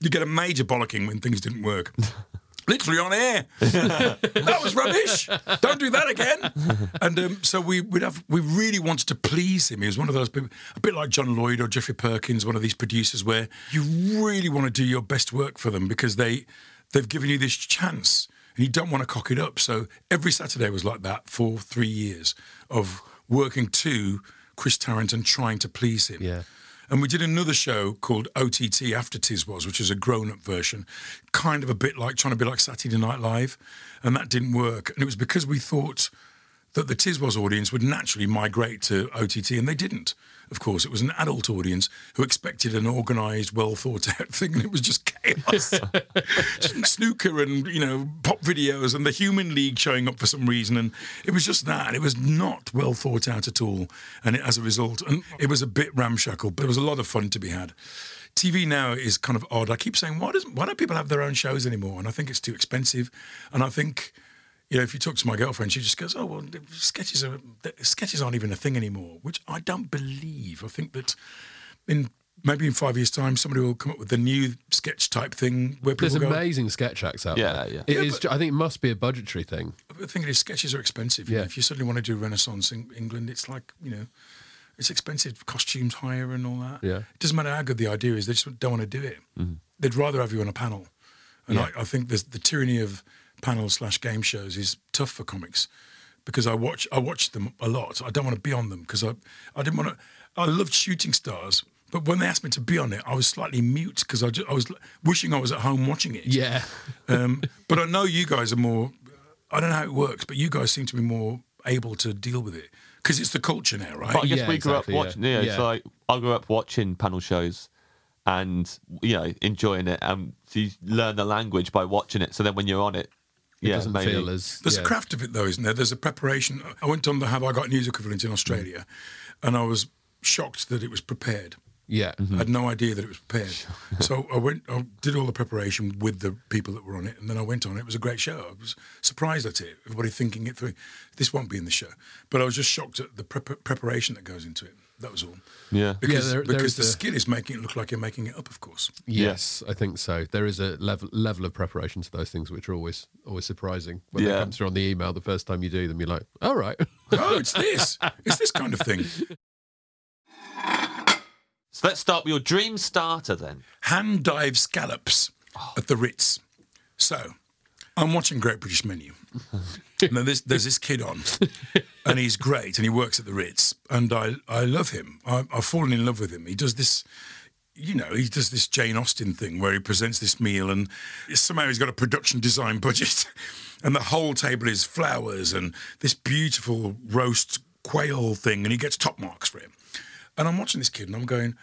you get a major bollocking when things didn't work. (laughs) Literally on air. (laughs) that was rubbish. Don't do that again. And um, so we would have. We really wanted to please him. He was one of those people, a bit like John Lloyd or Geoffrey Perkins, one of these producers where you really want to do your best work for them because they they've given you this chance and you don't want to cock it up. So every Saturday was like that for three years of working to Chris Tarrant and trying to please him. Yeah. And we did another show called OTT after Tiswas, which is a grown-up version, kind of a bit like trying to be like Saturday Night Live, and that didn't work. And it was because we thought that the Tiswas audience would naturally migrate to OTT, and they didn't. Of course, it was an adult audience who expected an organised, well thought out (laughs) thing, and it was just chaos. (laughs) snooker and you know pop videos and the Human League showing up for some reason, and it was just that. It was not well thought out at all, and it, as a result, and it was a bit ramshackle, but it was a lot of fun to be had. TV now is kind of odd. I keep saying, why doesn't why don't people have their own shows anymore? And I think it's too expensive, and I think. You know, if you talk to my girlfriend, she just goes, "Oh well, sketches are sketches aren't even a thing anymore," which I don't believe. I think that in maybe in five years' time, somebody will come up with a new sketch type thing where people There's go. amazing sketch acts out Yeah, there. yeah. It Yeah, is- I think it must be a budgetary thing. The thing is, sketches are expensive. you know. Yeah. If you suddenly want to do Renaissance in England, it's like you know, it's expensive. Costumes hire and all that. Yeah. It doesn't matter how good the idea is; they just don't want to do it. Mm. They'd rather have you on a panel. And Yeah. I, I think there's the tyranny of panel slash game shows is tough for comics because I watch I watch them a lot. I don't want to be on them because I I didn't want to. I loved shooting stars. But when they asked me to be on it, I was slightly mute because I, ju- I was wishing I was at home watching it. Yeah. (laughs) Um, but I know you guys are more. I don't know how it works, but you guys seem to be more able to deal with it because it's the culture now, right? But I guess Yeah, we grew exactly, up yeah. watching. Yeah, Yeah. it's like I grew up watching panel shows, and you know enjoying it, and so you learn the language by watching it. So then when you're on it, It yeah, doesn't maybe. feel as. There's yeah. a craft of it though, isn't there? There's a preparation. I went on the Have I Got News equivalent in Australia, mm-hmm. and I was shocked that it was prepared. Yeah. I had no idea that it was prepared. (laughs) so I went, I did all the preparation with the people that were on it, and then I went on. It was a great show. I was surprised at it. Everybody thinking it through. This won't be in the show, but I was just shocked at the prep preparation that goes into it. That was all. Yeah. Because, there- there because is the a- skill is making it look like you're making it up, of course. Yes, I think so. There is a level level of preparation to those things, which are always always surprising when they Yeah. come through on the email the first time you do them. You're like, all right, (laughs) oh, it's this. It's this kind of thing. So let's start with your dream starter then. hand dive scallops oh. at the Ritz. So, I'm watching Great British Menu. and then there's, there's this kid on, and he's great, and he works at the Ritz, and I, I love him. I, I've fallen in love with him. He does this, you know, he does this Jane Austen thing where he presents this meal, and somehow he's got a production design budget, (laughs) and the whole table is flowers and this beautiful roast quail thing, and he gets top marks for it. And I'm watching this kid, and I'm going,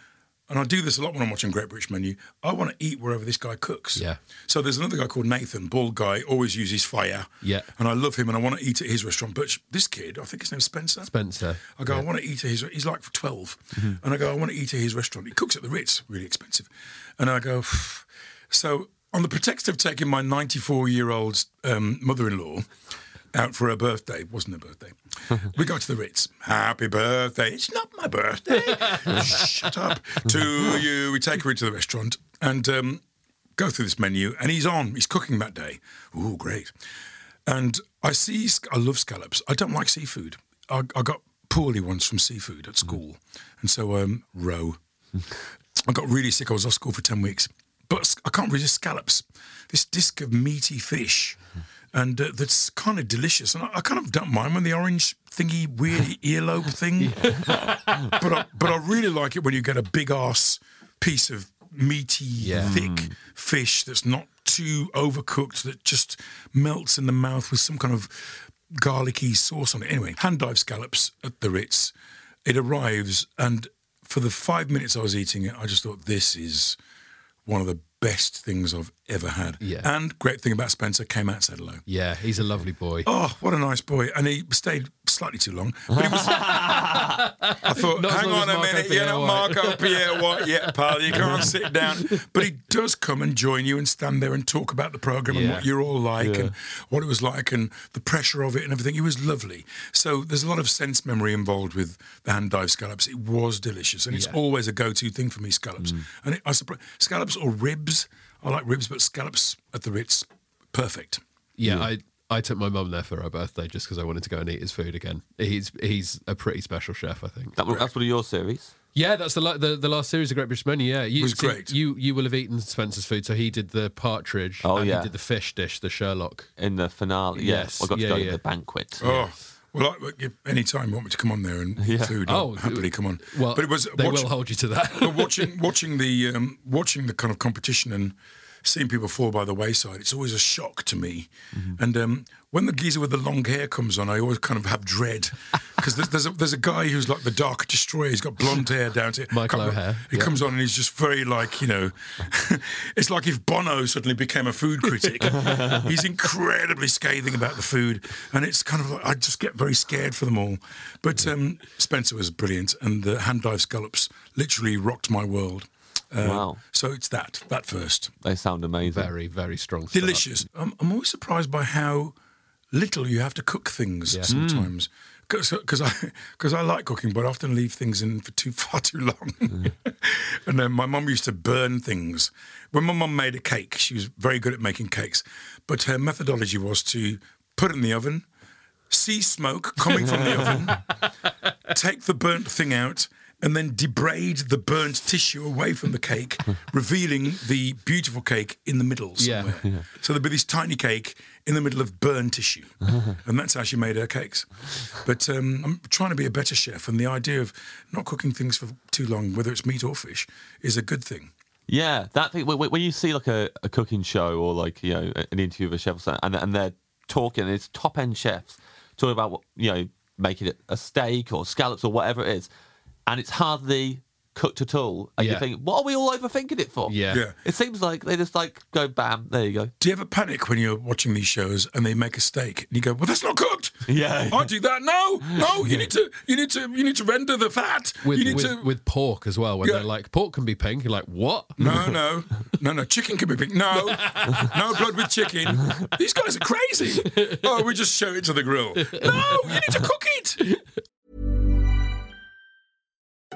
and I do this a lot when I'm watching Great British Menu. I want to eat wherever this guy cooks. Yeah. So there's another guy called Nathan, bald guy, always uses fire. Yeah. And I love him, and I want to eat at his restaurant. But this kid, I think his name's Spencer. Spencer. I go, I want to eat at his. He's like 12, and I go, I want to eat at his restaurant. He cooks at the Ritz, really expensive, and I go, so on the pretext of taking my 94 year old um, mother-in-law out for her birthday, wasn't her birthday, (laughs) we go to the Ritz. Happy birthday! It's not my birthday. (laughs) Shut up. To you, we take her into the restaurant and um, go through this menu, and he's on. He's cooking that day. Ooh, great. And I see, I love scallops. I don't like seafood. I, I got poorly once from seafood at school. And so, um, roe. (laughs) I got really sick. I was off school for 10 weeks. But I can't resist scallops. This disc of meaty fish. And uh, that's kind of delicious. And I, I kind of don't mind when the orange thingy, weird (laughs) earlobe thing. but, I, but I really like it when you get a big ass piece of meaty, Yeah. thick fish that's not too overcooked, that just melts in the mouth with some kind of garlicky sauce on it. Anyway, hand dive scallops at the Ritz. It arrives, and for the five minutes I was eating it, I just thought this is one of the best things I've ever had. Yeah. And great thing about Spencer came out said hello. Yeah, he's a lovely boy. Oh, what a nice boy! And he stayed slightly too long, but he was. (laughs) I thought, Not hang on a minute, you're not Marco Pierre White yet, pal. You can't sit down. But he does come and join you and stand there and talk about the program and what you're all like and what it was like and the pressure of it and everything. He was lovely. So there's a lot of sense memory involved with the hand dive scallops. It was delicious, and it's Yeah. always a go-to thing for me. Scallops, Mm. and it, I suppose scallops or ribs. I like ribs, but scallops at the Ritz, perfect. Yeah, mm. I I took my mum there for her birthday just because I wanted to go and eat his food again. He's he's a pretty special chef, I think. That, that's one of your series. Yeah, that's the the, the last series of Great British Menu. Yeah, you, was great. You you will have eaten Spencer's food. So he did the partridge. Oh, and yeah. he did the fish dish, the Sherlock. in the finale. Yes, Yes, I got to yeah, go to the banquet. Oh. Well, I, if any time you want me to come on there and eat food, I'll Oh, happily come on. Well, but it was they watch- will hold you to that. but watching (laughs) watching the um, watching the kind of competition and seeing people fall by the wayside, it's always a shock to me. Mm-hmm. And um, when the geezer with the long hair comes on, I always kind of have dread because there's, there's a there's a guy who's like the Dark Destroyer. He's got blonde hair down to Michael can't O'Hare, He yeah. comes on and he's just very like you know, (laughs) it's like if Bono suddenly became a food critic. he's incredibly scathing about the food, and it's kind of like I just get very scared for them all. But um, Spencer was brilliant, and the hand dive scallops literally rocked my world. Uh, Wow. So it's that that first They sound amazing. very very strong. start. delicious. I'm, I'm always surprised by how little you have to cook things Yeah. sometimes. Hmm. Because I because I like cooking, but I often leave things in for too (laughs) far too long. and then my mum used to burn things. When my mum made a cake, she was very good at making cakes, but her methodology was to put it in the oven, see smoke coming from the (laughs) oven, take the burnt thing out, and then debride the burnt tissue away from the cake, (laughs) revealing the beautiful cake in the middle Yeah. somewhere. So there'd be this tiny cake in the middle of burnt tissue, (laughs) and that's how she made her cakes. But um, I'm trying to be a better chef, and the idea of not cooking things for too long, whether it's meat or fish, is a good thing. Yeah, that thing. When, you see like a, a cooking show or like you know an interview of a chef and, and they're talking, and it's top end chefs talking about what you know making it a steak or scallops or whatever it is, and it's hardly cooked at all, and you think, what are we all overthinking it for? Yeah. Yeah. It seems like they just like go bam, there you go. Do you ever panic when you're watching these shows and they make a steak and you go, "Well, that's not cooked." Yeah. I do that. No, no. (laughs) You need to, you need to, you need to render the fat. With, you need with, to. with pork as well, when Yeah. they're like pork can be pink, you're like what? no, (laughs) no, no, no. Chicken can be pink. No, no blood with chicken. These guys are crazy. (laughs) Oh, we just show it to the grill. No, you need to cook it.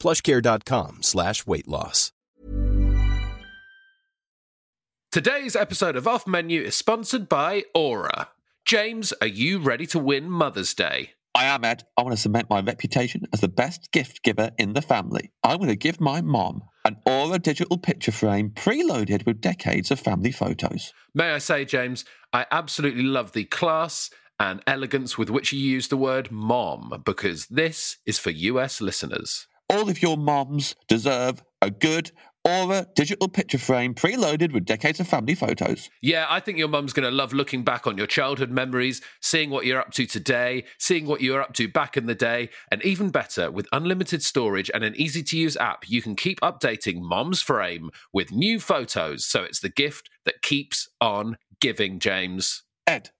plushcare.com slash weight loss. Today's episode of Off Menu is sponsored by Aura. James, are you ready to win Mother's Day? I am, Ed. I want to cement my reputation as the best gift giver in the family. I'm going to give my mom an Aura digital picture frame preloaded with decades of family photos. May I say, James, I absolutely love the class and elegance with which you use the word mom because this is for US listeners. All of your moms deserve a good Aura digital picture frame preloaded with decades of family photos. Yeah, I think your mum's going to love looking back on your childhood memories, seeing what you're up to today, seeing what you were up to back in the day, and even better, with unlimited storage and an easy to use app, you can keep updating mom's frame with new photos. So it's the gift that keeps on giving, James. Ed,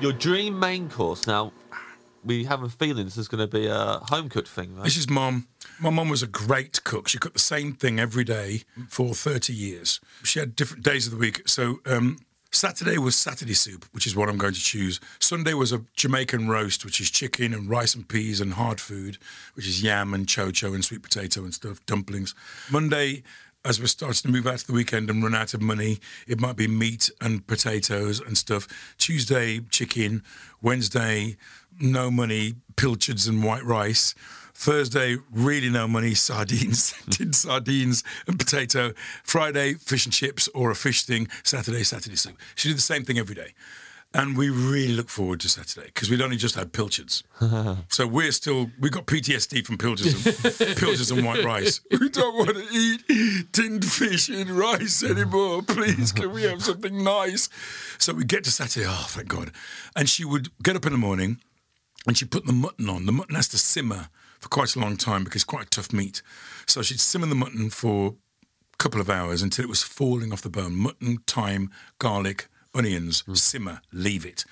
Your dream main course. Now, we have a feeling this is going to be a home cooked thing, right? This is mom. My mom was a great cook. She cooked the same thing every day for 30 years. She had different days of the week. So um, Saturday was Saturday soup, which is what I'm going to choose. Sunday was a Jamaican roast, which is chicken and rice and peas and hard food, which is yam and chocho and sweet potato and stuff, dumplings. Monday, as we're starting to move out to the weekend and run out of money, it might be meat and potatoes and stuff. Tuesday, chicken. Wednesday, no money, pilchards and white rice. Thursday, really no money, (laughs) sardines, sardines and potato. Friday, fish and chips or a fish thing. Saturday, Saturday soup. She did the same thing every day. And we really look forward to Saturday because we'd only just had pilchards. (laughs) so we're still, we got PTSD from pilchards and, (laughs) pilchards and white rice. We don't want to eat tinned fish and rice anymore. Please, can we have something nice? So we get to Saturday, oh, thank God. And she would get up in the morning and she'd put the mutton on. The mutton has to simmer for quite a long time because it's quite tough meat. So she'd simmer the mutton for a couple of hours until it was falling off the bone. Mutton, thyme, garlic, onions, simmer, leave it.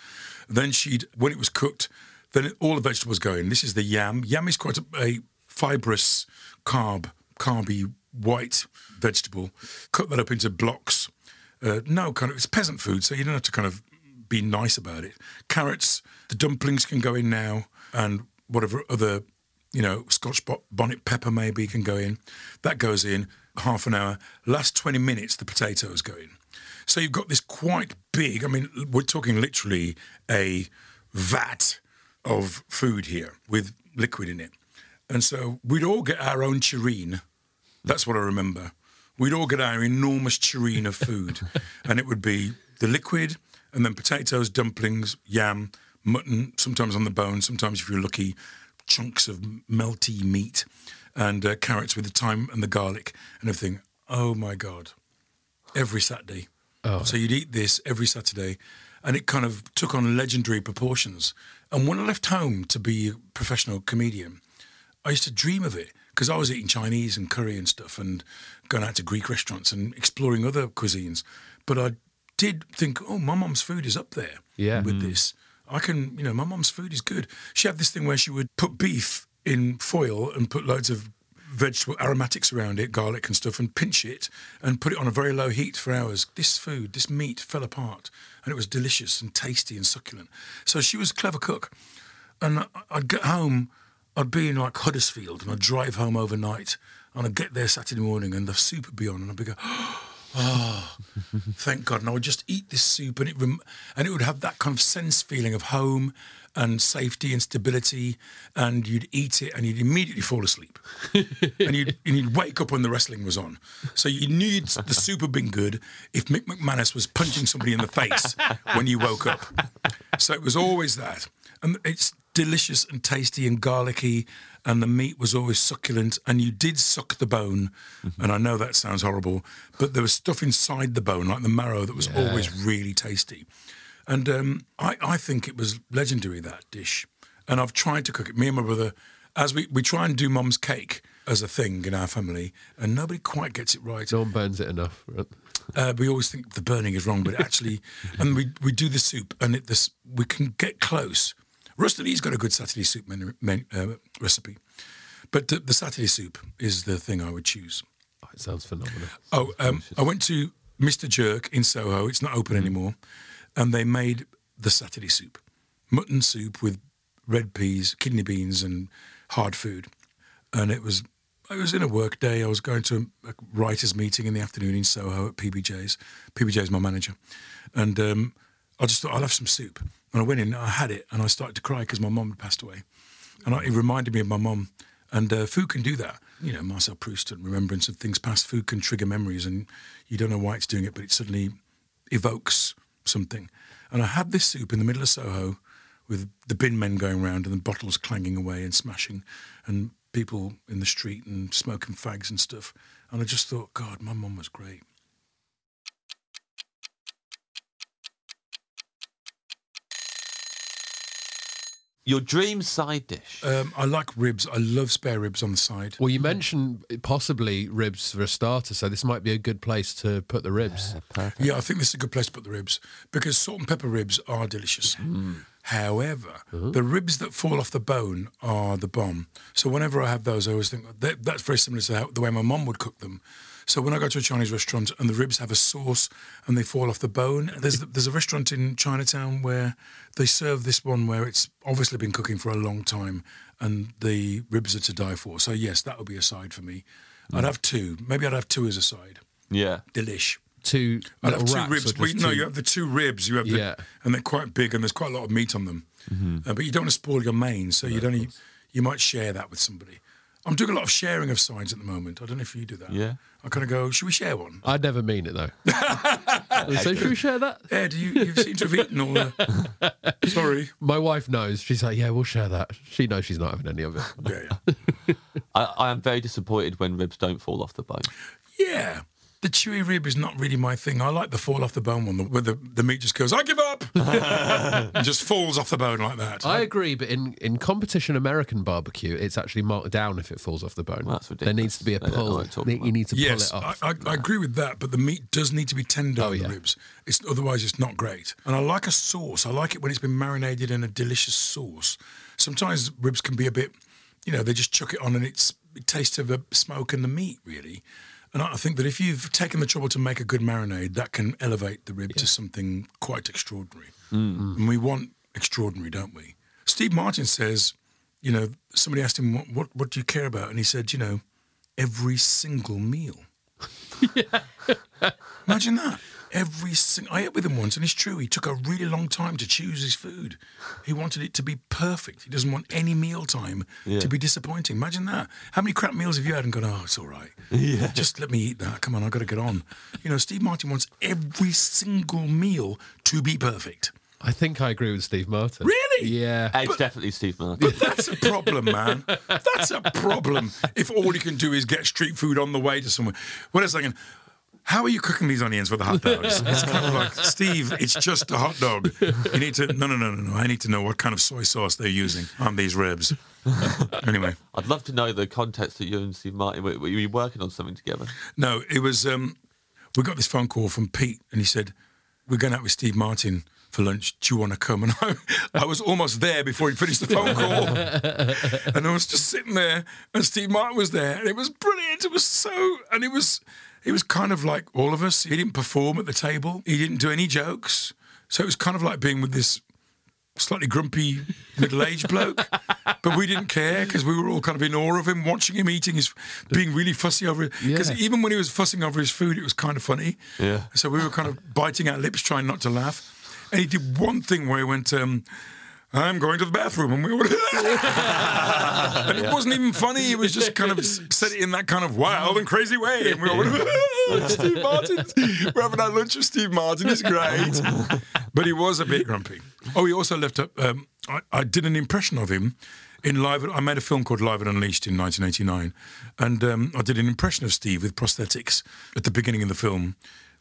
Then she'd, when it was cooked, then all the vegetables go in. This is the yam. Yam is quite a, a fibrous carb, carby white vegetable. Cut that up into blocks. Uh, no, kind of, it's peasant food, so you don't have to kind of be nice about it. Carrots, the dumplings can go in now, and whatever other, you know, Scotch bonnet pepper maybe can go in. That goes in half an hour. Last 20 minutes, the potatoes go in. So you've got this quite big, I mean, we're talking literally a vat of food here with liquid in it. And so we'd all get our own tureen. That's what I remember. We'd all get our enormous tureen of food, (laughs) and it would be the liquid, and then potatoes, dumplings, yam, mutton, sometimes on the bone, sometimes if you're lucky, chunks of melty meat, and uh, carrots with the thyme and the garlic and everything. Oh my God. Every Saturday. Oh. So you'd eat this every Saturday, and it kind of took on legendary proportions. And when I left home to be a professional comedian, I used to dream of it because I was eating Chinese and curry and stuff, and going out to Greek restaurants and exploring other cuisines. But I did think, oh, my mom's food is up there. Yeah. with mm. this, I can, you know, my mom's food is good. She had this thing where she would put beef in foil and put loads of vegetable aromatics around it, garlic and stuff, and pinch it and put it on a very low heat for hours. This food, this meat fell apart and it was delicious and tasty and succulent. So she was a clever cook. And I'd get home, I'd be in like Huddersfield and I'd drive home overnight and I'd get there Saturday morning and the soup would be on and I'd be go, oh, (gasps) thank God. And I would just eat this soup and it, rem- and it would have that kind of sense feeling of home and safety and stability. And you'd eat it and you'd immediately fall asleep. (laughs) and, you'd, and you'd wake up when the wrestling was on. So you knew you'd, the soup had been good if Mick McManus was punching somebody in the face when you woke up. So it was always that. And it's delicious and tasty and garlicky, and the meat was always succulent. And you did suck the bone, mm-hmm. and I know that sounds horrible, but there was stuff inside the bone, like the marrow, that was always really tasty. And um, I, I think it was legendary that dish. And I've tried to cook it. Me and my brother, as we, we try and do mum's cake as a thing in our family, and nobody quite gets it right. No one burns it enough. right? Uh, we always think the burning is wrong, but actually, (laughs) and we we do the soup, and it this we can get close. Rusty Lee's got a good Saturday soup menu, men, uh, recipe, but the, the Saturday soup is the thing I would choose. Oh, it sounds phenomenal. Oh, um, I went to Mr. Jerk in Soho. It's not open anymore, and they made the Saturday soup, mutton soup with red peas, kidney beans, and hard food. And it was, I was in a work day. I was going to a writers' meeting in the afternoon in Soho at PBJ's. PBJ's my manager, and um, I just thought I'll have some soup. And I went in, I had it, and I started to cry because my mum had passed away, and I, it reminded me of my mum. And uh, food can do that. You know, Marcel Proust and remembrance of things past. Food can trigger memories, and you don't know why it's doing it, but it suddenly evokes something. And I had this soup in the middle of Soho with the bin men going around and the bottles clanging away and smashing and people in the street and smoking fags and stuff. And I just thought, God, my mum was great. Your dream side dish. Um, I like ribs. I love spare ribs on the side. Well, you mentioned possibly ribs for a starter, so this might be a good place to put the ribs. Ah, yeah, I think this is a good place to put the ribs because salt and pepper ribs are delicious. Hmm. However, uh-huh. the ribs that fall off the bone are the bomb. So whenever I have those, I always think that, that's very similar to how, the way my mum would cook them. So when I go to a Chinese restaurant and the ribs have a sauce and they fall off the bone, there's there's a restaurant in Chinatown where they serve this one where it's obviously been cooking for a long time and the ribs are to die for. So yes, that would be a side for me. I'd have two. Maybe I'd have two as a side. yeah. Delish. Two I'd have two ribs. or Well, no, two- you have the two ribs. You have the, Yeah. and they're quite big, and there's quite a lot of meat on them. Uh, but you don't want to spoil your main, so you'd only you might share that with somebody. I'm doing a lot of sharing of sides at the moment. I don't know if you do that. Yeah. I kind of go, should we share one? I'd never mean it though. (laughs) so should we share that? Ed, you you seem to have eaten all the. (laughs) Sorry. My wife knows. She's like, yeah, we'll share that. She knows she's not having any of it. Yeah, yeah. (laughs) I, I am very disappointed when ribs don't fall off the bone. yeah. The chewy rib is not really my thing. I like the fall off the bone one, where the, the meat just goes, I give up! (laughs) and just falls off the bone like that. I agree, but in, in competition American barbecue, it's actually marked down if it falls off the bone. Well, that's There needs to be a ridiculous. They don't know pull. what I'm You need to yes, pull it off. I, I, I agree with that, but the meat does need to be tender Oh, on yeah. the ribs. It's otherwise it's not great. And I like a sauce. I like it when it's been marinated in a delicious sauce. Sometimes ribs can be a bit, you know, they just chuck it on and it's it tastes of the smoke and the meat really. And I think that if you've taken the trouble to make a good marinade, that can elevate the rib to something quite extraordinary. Mm. And we want extraordinary, don't we? Steve Martin says, you know, somebody asked him, what, what, what do you care about? And he said, you know, every single meal. (laughs) Imagine that. Every single. I ate with him once, and it's true. He took a really long time to choose his food. He wanted it to be perfect. He doesn't want any meal time Yeah. to be disappointing. Imagine that. How many crap meals have you had and gone, oh, it's all right. Yeah. Just let me eat that. Come on, I've got to get on. You know, Steve Martin wants every single meal to be perfect. I think I agree with Steve Martin. Really? Yeah. It's definitely Steve Martin. But that's a problem, man. That's a problem. If all you can do is get street food on the way to somewhere. Wait a second. How are you cooking these onions for the hot dogs? (laughs) It's kind of like, Steve, it's just a hot dog. You need to, no, no, no, no, no. I need to know what kind of soy sauce they're using on these ribs. Anyway, I'd love to know the context that you and Steve Martin were, were you working on something together? no, it was, um, we got this phone call from Pete and he said, we're going out with Steve Martin for lunch. Do you want to come? And I, I was almost there before he finished the phone call. and I was just sitting there and Steve Martin was there and it was brilliant. It was so, and it was, it was kind of like all of us. He didn't perform at the table. He didn't do any jokes. So it was kind of like being with this slightly grumpy middle-aged (laughs) bloke, but we didn't care because we were all kind of in awe of him, watching him eating his, being really fussy over it. Because Yeah. even when he was fussing over his food, it was kind of funny. Yeah. So we were kind of biting our lips, trying not to laugh. And he did one thing where he went, um, "I'm going to the bathroom," and we were, (laughs) and it wasn't even funny. It was just kind of said in that kind of wild and crazy way, and we were, (laughs) Steve Martin, we're having our lunch with Steve Martin. It's great, but he was a bit grumpy. Oh, he also left up. Um, I, I did an impression of him. In live, I made a film called Live and Unleashed in 1989, and um, I did an impression of Steve with prosthetics at the beginning of the film,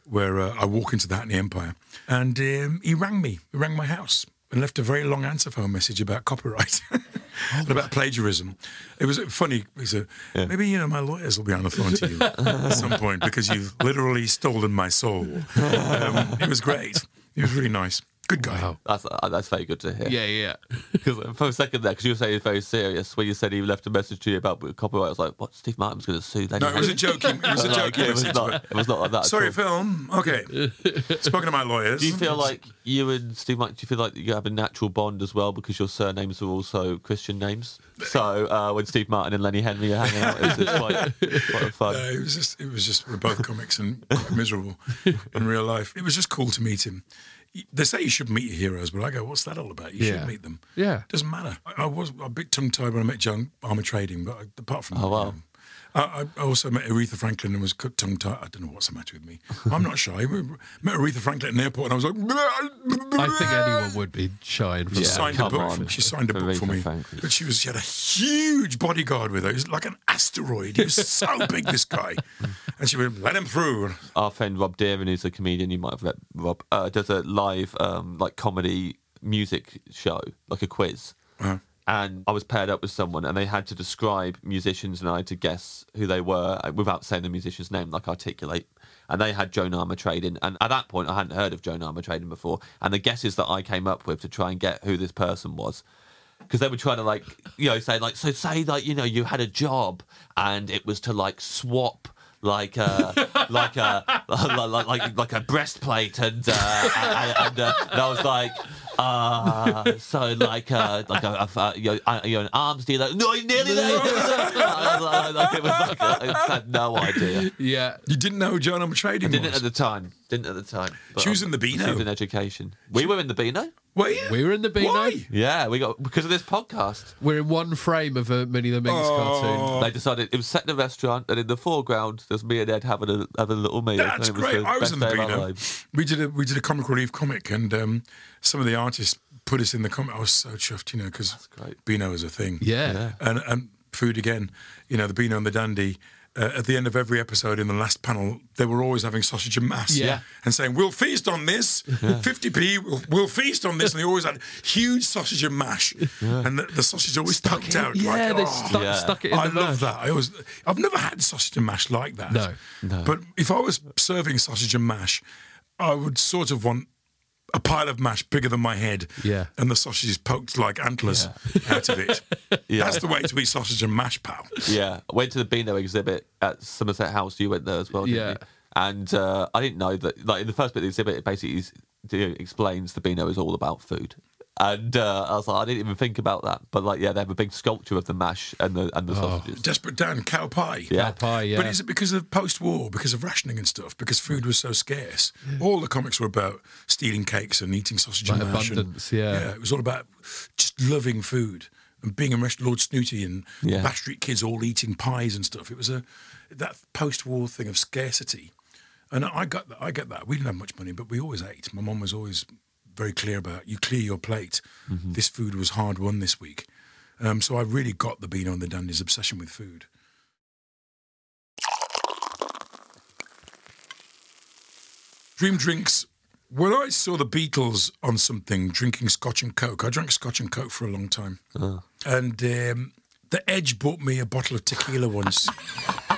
where uh, I walk into the Hackney Empire, and um, he rang me, he rang my house, and left a very long answer phone message about copyright (laughs) and about plagiarism. It was funny. He said, "Maybe you know my lawyers will be on the phone to you at some point because you've literally stolen my soul." (laughs) Um, it was great. It was really nice. Good guy. That's uh, that's very good to hear. Yeah, yeah. Because (laughs) for a second there, because you were saying it's very serious, when you said he left a message to you about copyright, I was like, "What? Steve Martin's going to sue?" Lenny No, it was a joke. It was a (laughs) joke. joking it was not. It was not like that. Sorry, film. Okay. (laughs) Spoken to my lawyers. Do you feel like you and Steve Martin? Do you feel like you have a natural bond as well because your surnames are also Christian names? So uh, when Steve Martin and Lenny Henry are hanging out, it's, it's quite, it's quite fun. Uh, it was just, it was just, we're both comics and quite miserable in real life. It was just cool to meet him. They say you should meet your heroes, but I go, what's that all about? You Yeah. should meet them. Yeah. Doesn't matter. I, I was a bit tongue tied when I met John Armour Trading, but apart from Oh, that, wow. know, I, I also met Aretha Franklin and was tongue tied. I don't know what's the matter with me. I'm not shy. We met Aretha Franklin at an airport and I was like, I think anyone would be shy She of signed a book. on. For, she signed a book for me, Franklin. but she was she had a huge bodyguard with her. He was like an asteroid. He was so (laughs) big, this guy, and she would let him through. Our friend Rob Deering, who's a comedian, you might have met Rob, uh, does a live um, like comedy music show, like a quiz. Uh-huh. And I was paired up with someone, and they had to describe musicians, and I had to guess who they were uh, without saying the musician's name, like articulate. And they had Joan Armatrading, and at that point, I hadn't heard of Joan Armatrading before. And the guesses that I came up with to try and get who this person was because they were trying to like you know say like so say like you know you had a job and it was to like swap like a (laughs) like (laughs) a like like, like a breastplate and uh, and, and, uh, and I was like uh, so like uh, like a, a, a you know, uh, you're an arms dealer. No you're nearly there! (laughs) Like, it was like I had no idea. Yeah. You didn't know who Joan Armatrading didn't was? at the time. Didn't at the time. But She was in the Beano. she was in education. We were in the Beano Were you? We were in the Beano. Why? yeah we got because of this podcast We're in one frame of a Minnie the Minx Oh. cartoon. They decided it was set in a restaurant, and in the foreground, there's me and Ed having a having a little meal. That's and it was great. the I was best in the day of our Beano. lives. We did a we did a comic relief comic, and um, some of the artists put us in the comic. I was so chuffed, you know, because great. Beano is a thing. Yeah. and and food again. You know, the Beano and the Dandy. Uh, at the end of every episode, in the last panel, they were always having sausage and mass. Yeah. and saying, "We'll feast on this, 50p. We'll, we'll feast on this." And they always had huge sausage and mash, and the, the sausage always poked out. Yeah, like, they oh. stuck, Yeah. stuck it in I the love mash. that. I always, I've never had sausage and mash like that. No, No. But if I was serving sausage and mash, I would sort of want a pile of mash bigger than my head. Yeah. And the sausages poked like antlers out of it. (laughs) Yeah. That's the way to eat sausage and mash, pal. Yeah, I went to the Beano exhibit at Somerset House. You went there as well, didn't Yeah. you? And uh, I didn't know that. Like in the first bit of the exhibit, it basically is, explains the Beano is all about food. And uh, I was like, I didn't even think about that. But like, yeah, they have a big sculpture of the mash and the and the sausages. Desperate Dan, cow pie. Yeah. Pie, yeah. But is it because of post-war, because of rationing and stuff, because food was so scarce? All the comics were about stealing cakes and eating sausage Like and mash. and- abundance, yeah. Yeah, it was all about just loving food and being a rest- Lord Snooty and Yeah. the Bash Street kids all eating pies and stuff. It was a that post-war thing of scarcity, and I got that. I get that. We didn't have much money, but we always ate. My mom was always very clear about you clear your plate. Mm-hmm. This food was hard won this week. Um, so I really got the Beano and the Dandy's obsession with food. Dream drinks. When I saw the Beatles on something drinking Scotch and Coke, I drank Scotch and Coke for a long time. And um, the Edge bought me a bottle of tequila once. (laughs)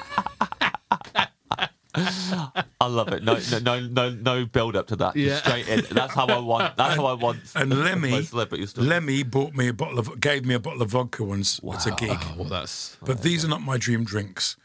I love it. No, no, no, no, no build up to that. Just Yeah. Straight in. That's how I want. That's how I want. And Lemmy, my celebrity story. Lemmy bought me a bottle of, gave me a bottle of vodka once. It's a gig. Oh, well, that's But these are not my dream drinks.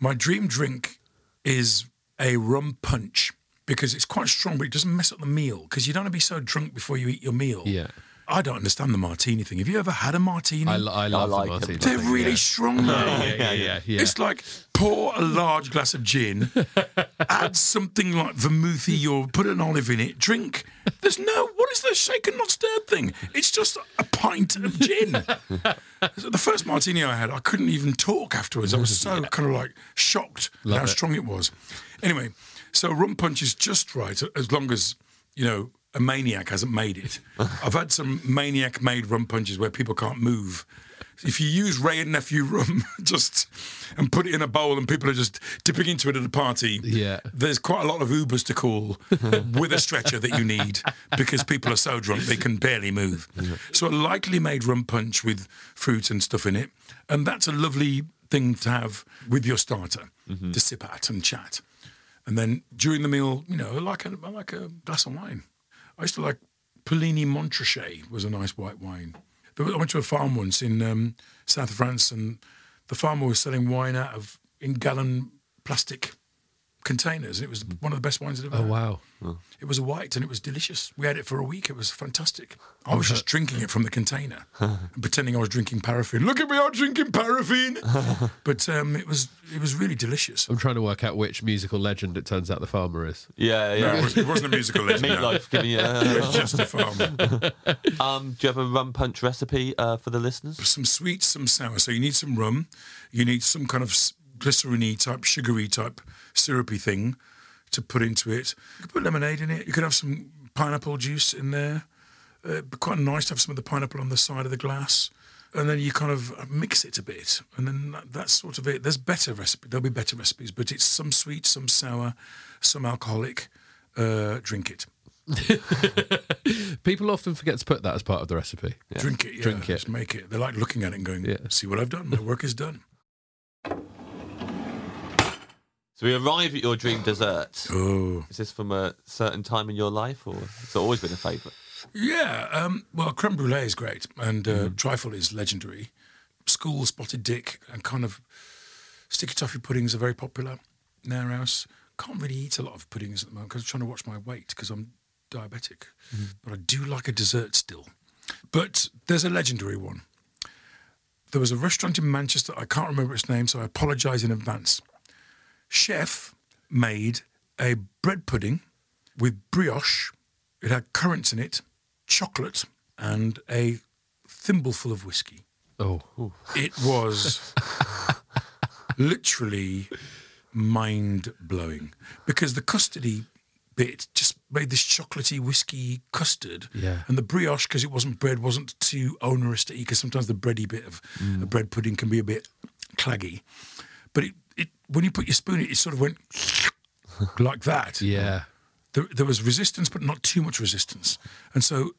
My dream drink is a rum punch because it's quite strong, but it doesn't mess up the meal because you don't want to be so drunk before you eat your meal. yeah. I don't understand the martini thing. Have you ever had a martini? I, lo- I love like the it. martini. They're really yeah. strong though. Yeah, yeah, yeah, yeah. It's like pour a large glass of gin, (laughs) add something like vermouthy or put an olive in it, drink. There's no, what is the shaken not stirred thing? It's just a pint of gin. So the first martini I had, I couldn't even talk afterwards. I was so kind of like shocked Love how it. strong it was. Anyway, so rum punch is just right as long as, you know, a maniac hasn't made it. (laughs) I've had some maniac made rum punches where people can't move. If you use Wray and Nephew rum (laughs) just and put it in a bowl and people are just dipping into it at a party, Yeah. there's quite a lot of Ubers to call (laughs) with a stretcher that you need because people are so drunk they can barely move. So a lightly made rum punch with fruit and stuff in it, and that's a lovely thing to have with your starter mm-hmm. to sip at and chat. And then during the meal, you know, like a, like a glass of wine. I used to like Puligny-Montrachet was a nice white wine. I went to a farm once in um, south of France, and the farmer was selling wine out of in gallon plastic containers. It was one of the best wines I'd ever Oh had. wow. It was a white and it was delicious. We had it for a week. It was fantastic. I was just drinking it from the container and (laughs) pretending I was drinking paraffin. Look at me, I'm drinking paraffin. (laughs) but um, it was it was really delicious. I'm trying to work out which musical legend it turns out the farmer is. Yeah, No, yeah. it, was, it wasn't a (laughs) musical legend. no. Meatloaf giving you. It was just a farmer. um, do you have a rum punch recipe uh, for the listeners? Some sweet, some sour. So you need some rum. You need some kind of s- glycerin type, sugary type, syrupy thing to put into it. You could put lemonade in it. You could have some pineapple juice in there. Uh, it'd be quite nice to have some of the pineapple on the side of the glass. And then you kind of mix it a bit, and then that, that's sort of it. There's better recipe. There'll be better recipes, but it's some sweet, some sour, some alcoholic. Uh, drink it. (laughs) People often forget to put that as part of the recipe. Drink it. Yeah, Drink it. Just make it. They like looking at it and going, Yeah. "See what I've done. My work is done." So we arrive at your dream dessert. Oh. Is this from a certain time in your life, or has it always been a favourite? Yeah, um, well, creme brulee is great, and uh, Mm-hmm. trifle is legendary. School spotted dick and kind of sticky toffee puddings are very popular in our house. Can't really eat a lot of puddings at the moment because I'm trying to watch my weight because I'm diabetic. Mm-hmm. But I do like a dessert still. But there's a legendary one. There was a restaurant in Manchester. I can't remember its name, so I apologise in advance. Chef made a bread pudding with brioche. It had currants in it, chocolate, and a thimbleful of whiskey. Oh, It was (laughs) literally mind blowing because the custardy bit just made this chocolatey whiskey custard. Yeah. And the brioche, because it wasn't bread, wasn't too onerous to eat because sometimes the bready bit of a mm. bread pudding can be a bit claggy. But it, it when you put your spoon in, it sort of went (laughs) like that yeah. there, there was resistance, but not too much resistance. And so,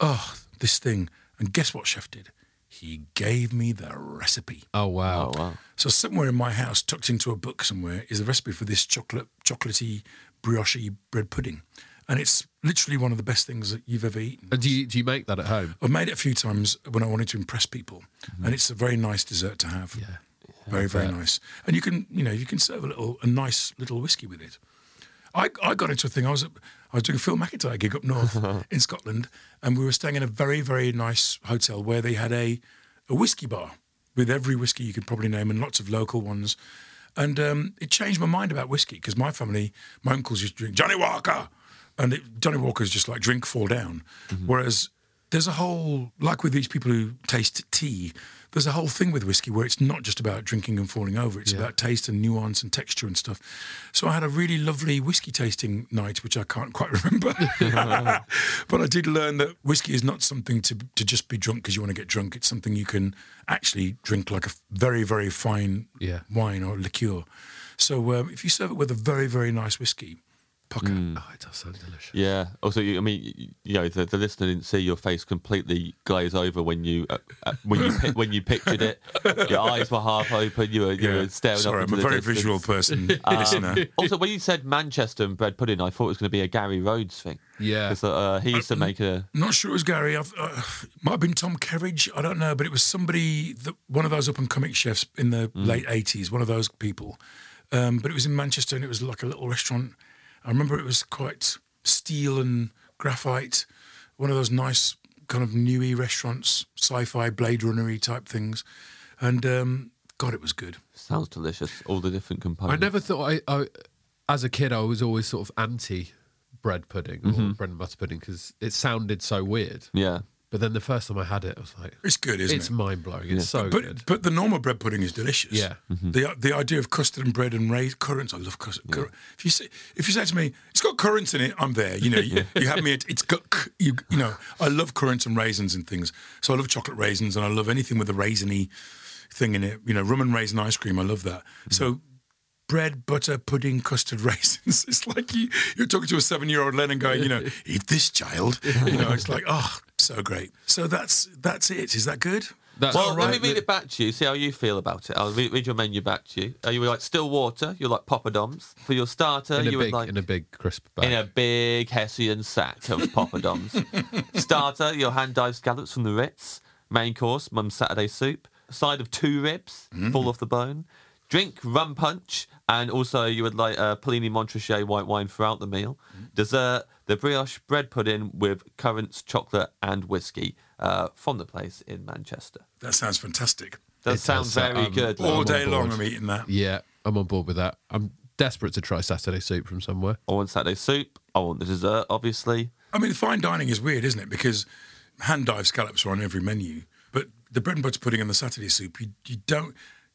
oh, this thing. And guess what Chef did? He gave me the recipe. Oh wow. Oh wow! So somewhere in my house, tucked into a book somewhere, is a recipe for this chocolate, chocolatey, brioche bread pudding. And it's literally one of the best things that you've ever eaten. And do you do you make that at home? I've made it a few times when I wanted to impress people, and it's a very nice dessert to have. Yeah. Very very nice. And you can you know you can serve a little a nice little whiskey with it. I, I got into a thing. I was I was doing a Phil McIntyre gig up north (laughs) in Scotland, and we were staying in a very very nice hotel where they had a a whiskey bar with every whiskey you could probably name and lots of local ones. And um, it changed my mind about whiskey because my family, my uncles used to drink Johnnie Walker, and it, Johnny is just like drink, fall down. Whereas there's a whole, like with these people who taste tea, there's a whole thing with whiskey where it's not just about drinking and falling over. It's about taste and nuance and texture and stuff. So I had a really lovely whiskey tasting night, which I can't (laughs) quite remember. (laughs) but I did learn that whiskey is not something to, to just be drunk because you want to get drunk. It's something you can actually drink like a very, very fine Yeah. wine or liqueur. So um, if you serve it with a very, very nice whiskey, pucker. Oh, it does sound delicious. Yeah. Also, you, I mean, you, know, the, the listener didn't see your face completely glaze over when you uh, uh, when you pi- when you pictured it. Your eyes were half open. You were you were staring Sorry, up I'm a the very distance. visual person, Uh, (laughs) listener. also, when you said Manchester and bread pudding, I thought it was going to be a Gary Rhodes thing. Yeah. 'Cause, uh, he used to make a. Not sure it was Gary. I've, uh, might have been Tom Kerridge. I don't know, but it was somebody, that, one of those up and coming chefs in the Mm. late '80s. One of those people. Um, but it was in Manchester, and it was like a little restaurant. I remember it was quite steel and graphite. One of those nice kind of newy restaurants, sci-fi Blade Runnery type things, and um, God, it was good. Sounds delicious. All the different components. I never thought I, I, as a kid, I was always sort of anti bread pudding or bread and butter pudding because it sounded so weird. Yeah. But then the first time I had it, I was like, It's good, isn't it? it's it? mind blowing. It's so but good. but the normal bread pudding is delicious. Yeah. Mm-hmm. The the idea of custard and bread and raised currants, I love custard. cur- If you say if you say to me, it's got currants in it, I'm there. You know, (laughs) you, you have me. At, it's got c- you. You know, I love currants and raisins and things. So I love chocolate raisins and I love anything with a raisiny thing in it. You know, rum and raisin ice cream. I love that. Mm-hmm. So. Bread, butter, pudding, custard, (laughs) raisins. It's like you, you're talking to a seven year old Lennon going, you know, (laughs) eat this, child. You know, it's like, oh, so great. So that's that's it. Is that good? That's Well, all let me read it back to you. See how you feel about it. I'll read, read your menu back to you. Are you like still water? You're like poppadoms. For your starter, in a you big, would like in a big crisp bag. in a big Hessian sack of poppadoms. (laughs) Starter, your hand dyed scallops from the Ritz. Main course, mum's Saturday soup. A side of two ribs, mm. full off the bone. Drink rum punch, and also you would like uh, Puligny-Montrachet white wine throughout the meal. Dessert, the brioche bread pudding with currants, chocolate, and whiskey uh, from the place in Manchester. That sounds fantastic. That It sound does very um, good. All I'm day long. I'm eating that. yeah, I'm on board with that. I'm desperate to try Saturday soup from somewhere. I want Saturday soup. I want the dessert, obviously. I mean, fine dining is weird, isn't it? Because hand dive scallops are on every menu, but the bread and butter pudding and the Saturday soup, you, you don't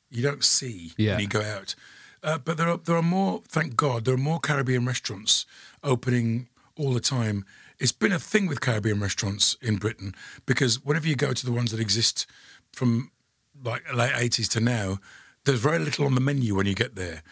you don't see Yeah. when you go out. Uh, but there are there are more. Thank God, there are more Caribbean restaurants opening all the time. It's been a thing with Caribbean restaurants in Britain because whenever you go to the ones that exist from like late eighties to now, there's very little on the menu when you get there.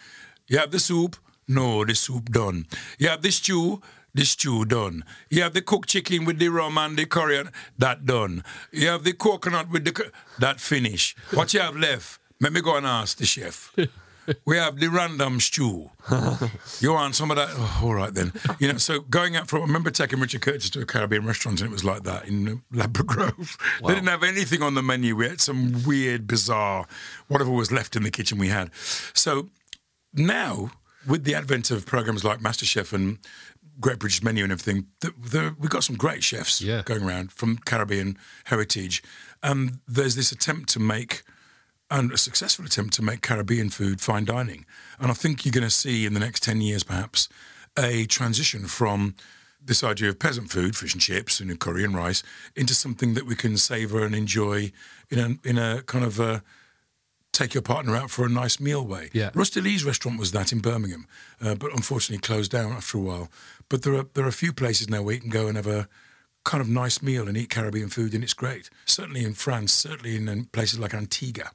You have the soup, no, the soup done. You have the stew, the stew done. You have the cooked chicken with the rum and the curry, that done. You have the coconut with the that finish. What you have left? Let me go and ask the chef. (laughs) We have the random stew. (laughs) You want some of that? Oh, all right then. You know, so going out for, I remember taking Richard Curtis to a Caribbean restaurant and it was like that in Ladbroke Grove. They didn't have anything on the menu. We had some weird, bizarre, whatever was left in the kitchen we had. So now, with the advent of programs like MasterChef and Great British Menu and everything, the, the, we've got some great chefs Yeah. going around from Caribbean heritage. And there's this attempt to make and a successful attempt to make Caribbean food fine dining. And I think you're going to see in the next 10 years, perhaps, a transition from this idea of peasant food, fish and chips and curry and rice, into something that we can savour and enjoy in a, in a kind of a take your partner out for a nice meal way. Yeah. Rusty Lee's restaurant was that in Birmingham, uh, but unfortunately closed down after a while. But there are there are a few places now where you can go and have a kind of nice meal and eat Caribbean food, and it's great. Certainly in France, certainly in, in places like Antigua,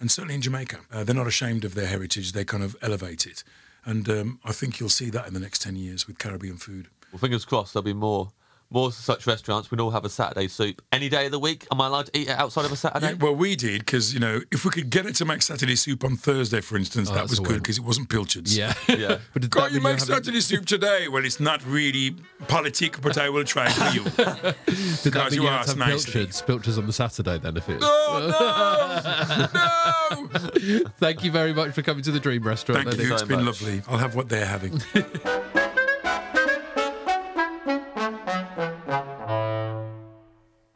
and certainly in Jamaica. Uh, they're not ashamed of their heritage; they kind of elevate it, and um, I think you'll see that in the next ten years with Caribbean food. Well, fingers crossed there'll be more more such restaurants. We'd all have a Saturday soup any day of the week. Am I allowed to eat it outside of a Saturday? Yeah, well, we did because you know if we could get it to make Saturday soup on Thursday, for instance, Oh, that was good because it wasn't pilchards. Yeah. (laughs) Yeah. but did Can't that you make you're having- Saturday soup today? Well, it's not really politic, but I will try for you. (laughs) Did that mean you you had to have nicely. pilchards, pilchards on the Saturday then if it was. Oh no! (laughs) no! Thank you very much for coming to the Dream Restaurant. Thank Lenny. you. It's so been much. lovely. I'll have what they're having.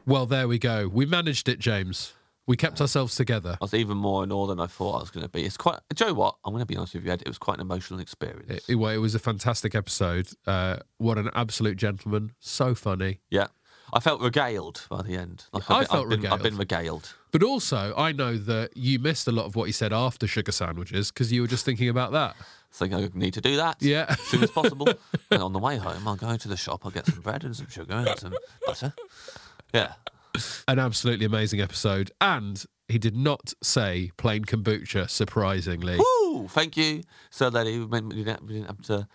Well, there we go. We managed it, James. We kept ourselves together. I was even more in awe than I thought I was going to be. It's quite. Joe, what? I'm going to be honest with you, Ed. It was quite an emotional experience. It, it, well, it was a fantastic episode. Uh, what an absolute gentleman. So funny. yeah, I felt regaled by the end. Like I been, felt I've been, I've been regaled. regaled. But also, I know that you missed a lot of what he said after sugar sandwiches because you were just thinking about that. I think I need to do that. Yeah. as soon as possible. (laughs) and on the way home, I'll go to the shop. I'll get some bread and some sugar and some butter. Yeah. An absolutely amazing episode. And he did not say plain kombucha, surprisingly. Woo! Thank you, so that he didn't we didn't have to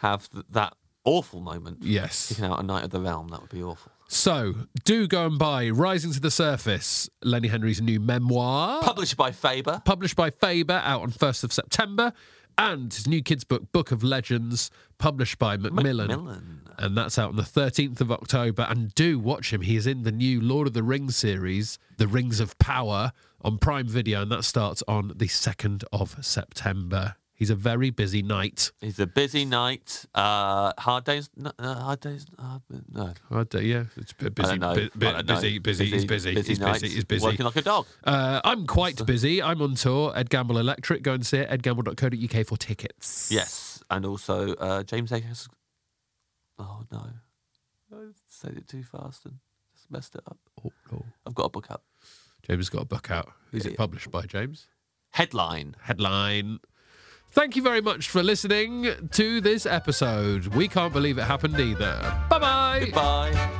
have that awful moment. Yes. Kicking out a Knight of the Realm, that would be awful. So do go and buy Rising to the Surface, Lenny Henry's new memoir. Published by Faber. published by Faber, out on 1st of September, and his new kids' book, Book of Legends, published by Macmillan. Macmillan. And that's out on the 13th of October. And do watch him. He is in the new Lord of the Rings series, The Rings of Power, on Prime Video, and that starts on the 2nd of September. He's a very busy knight. He's a busy night. Uh, hard days. No, uh, hard days. Uh, no. I do, yeah, it's a bit busy. I don't know. bu- bu- I busy, busy, he's busy, he's busy, he's busy. Working like a dog. Uh, I'm quite busy. I'm on tour. Ed Gamble Electric. Go and see it. edgamble.co.uk for tickets. Yes, and also uh, James Akers. Oh no, I said it too fast and just messed it up. Oh, no. I've got a book out. James has got a book out. Is Yeah, it published by, James? Headline. Headline. Thank you very much for listening to this episode. We can't believe it happened either. Bye bye. Goodbye.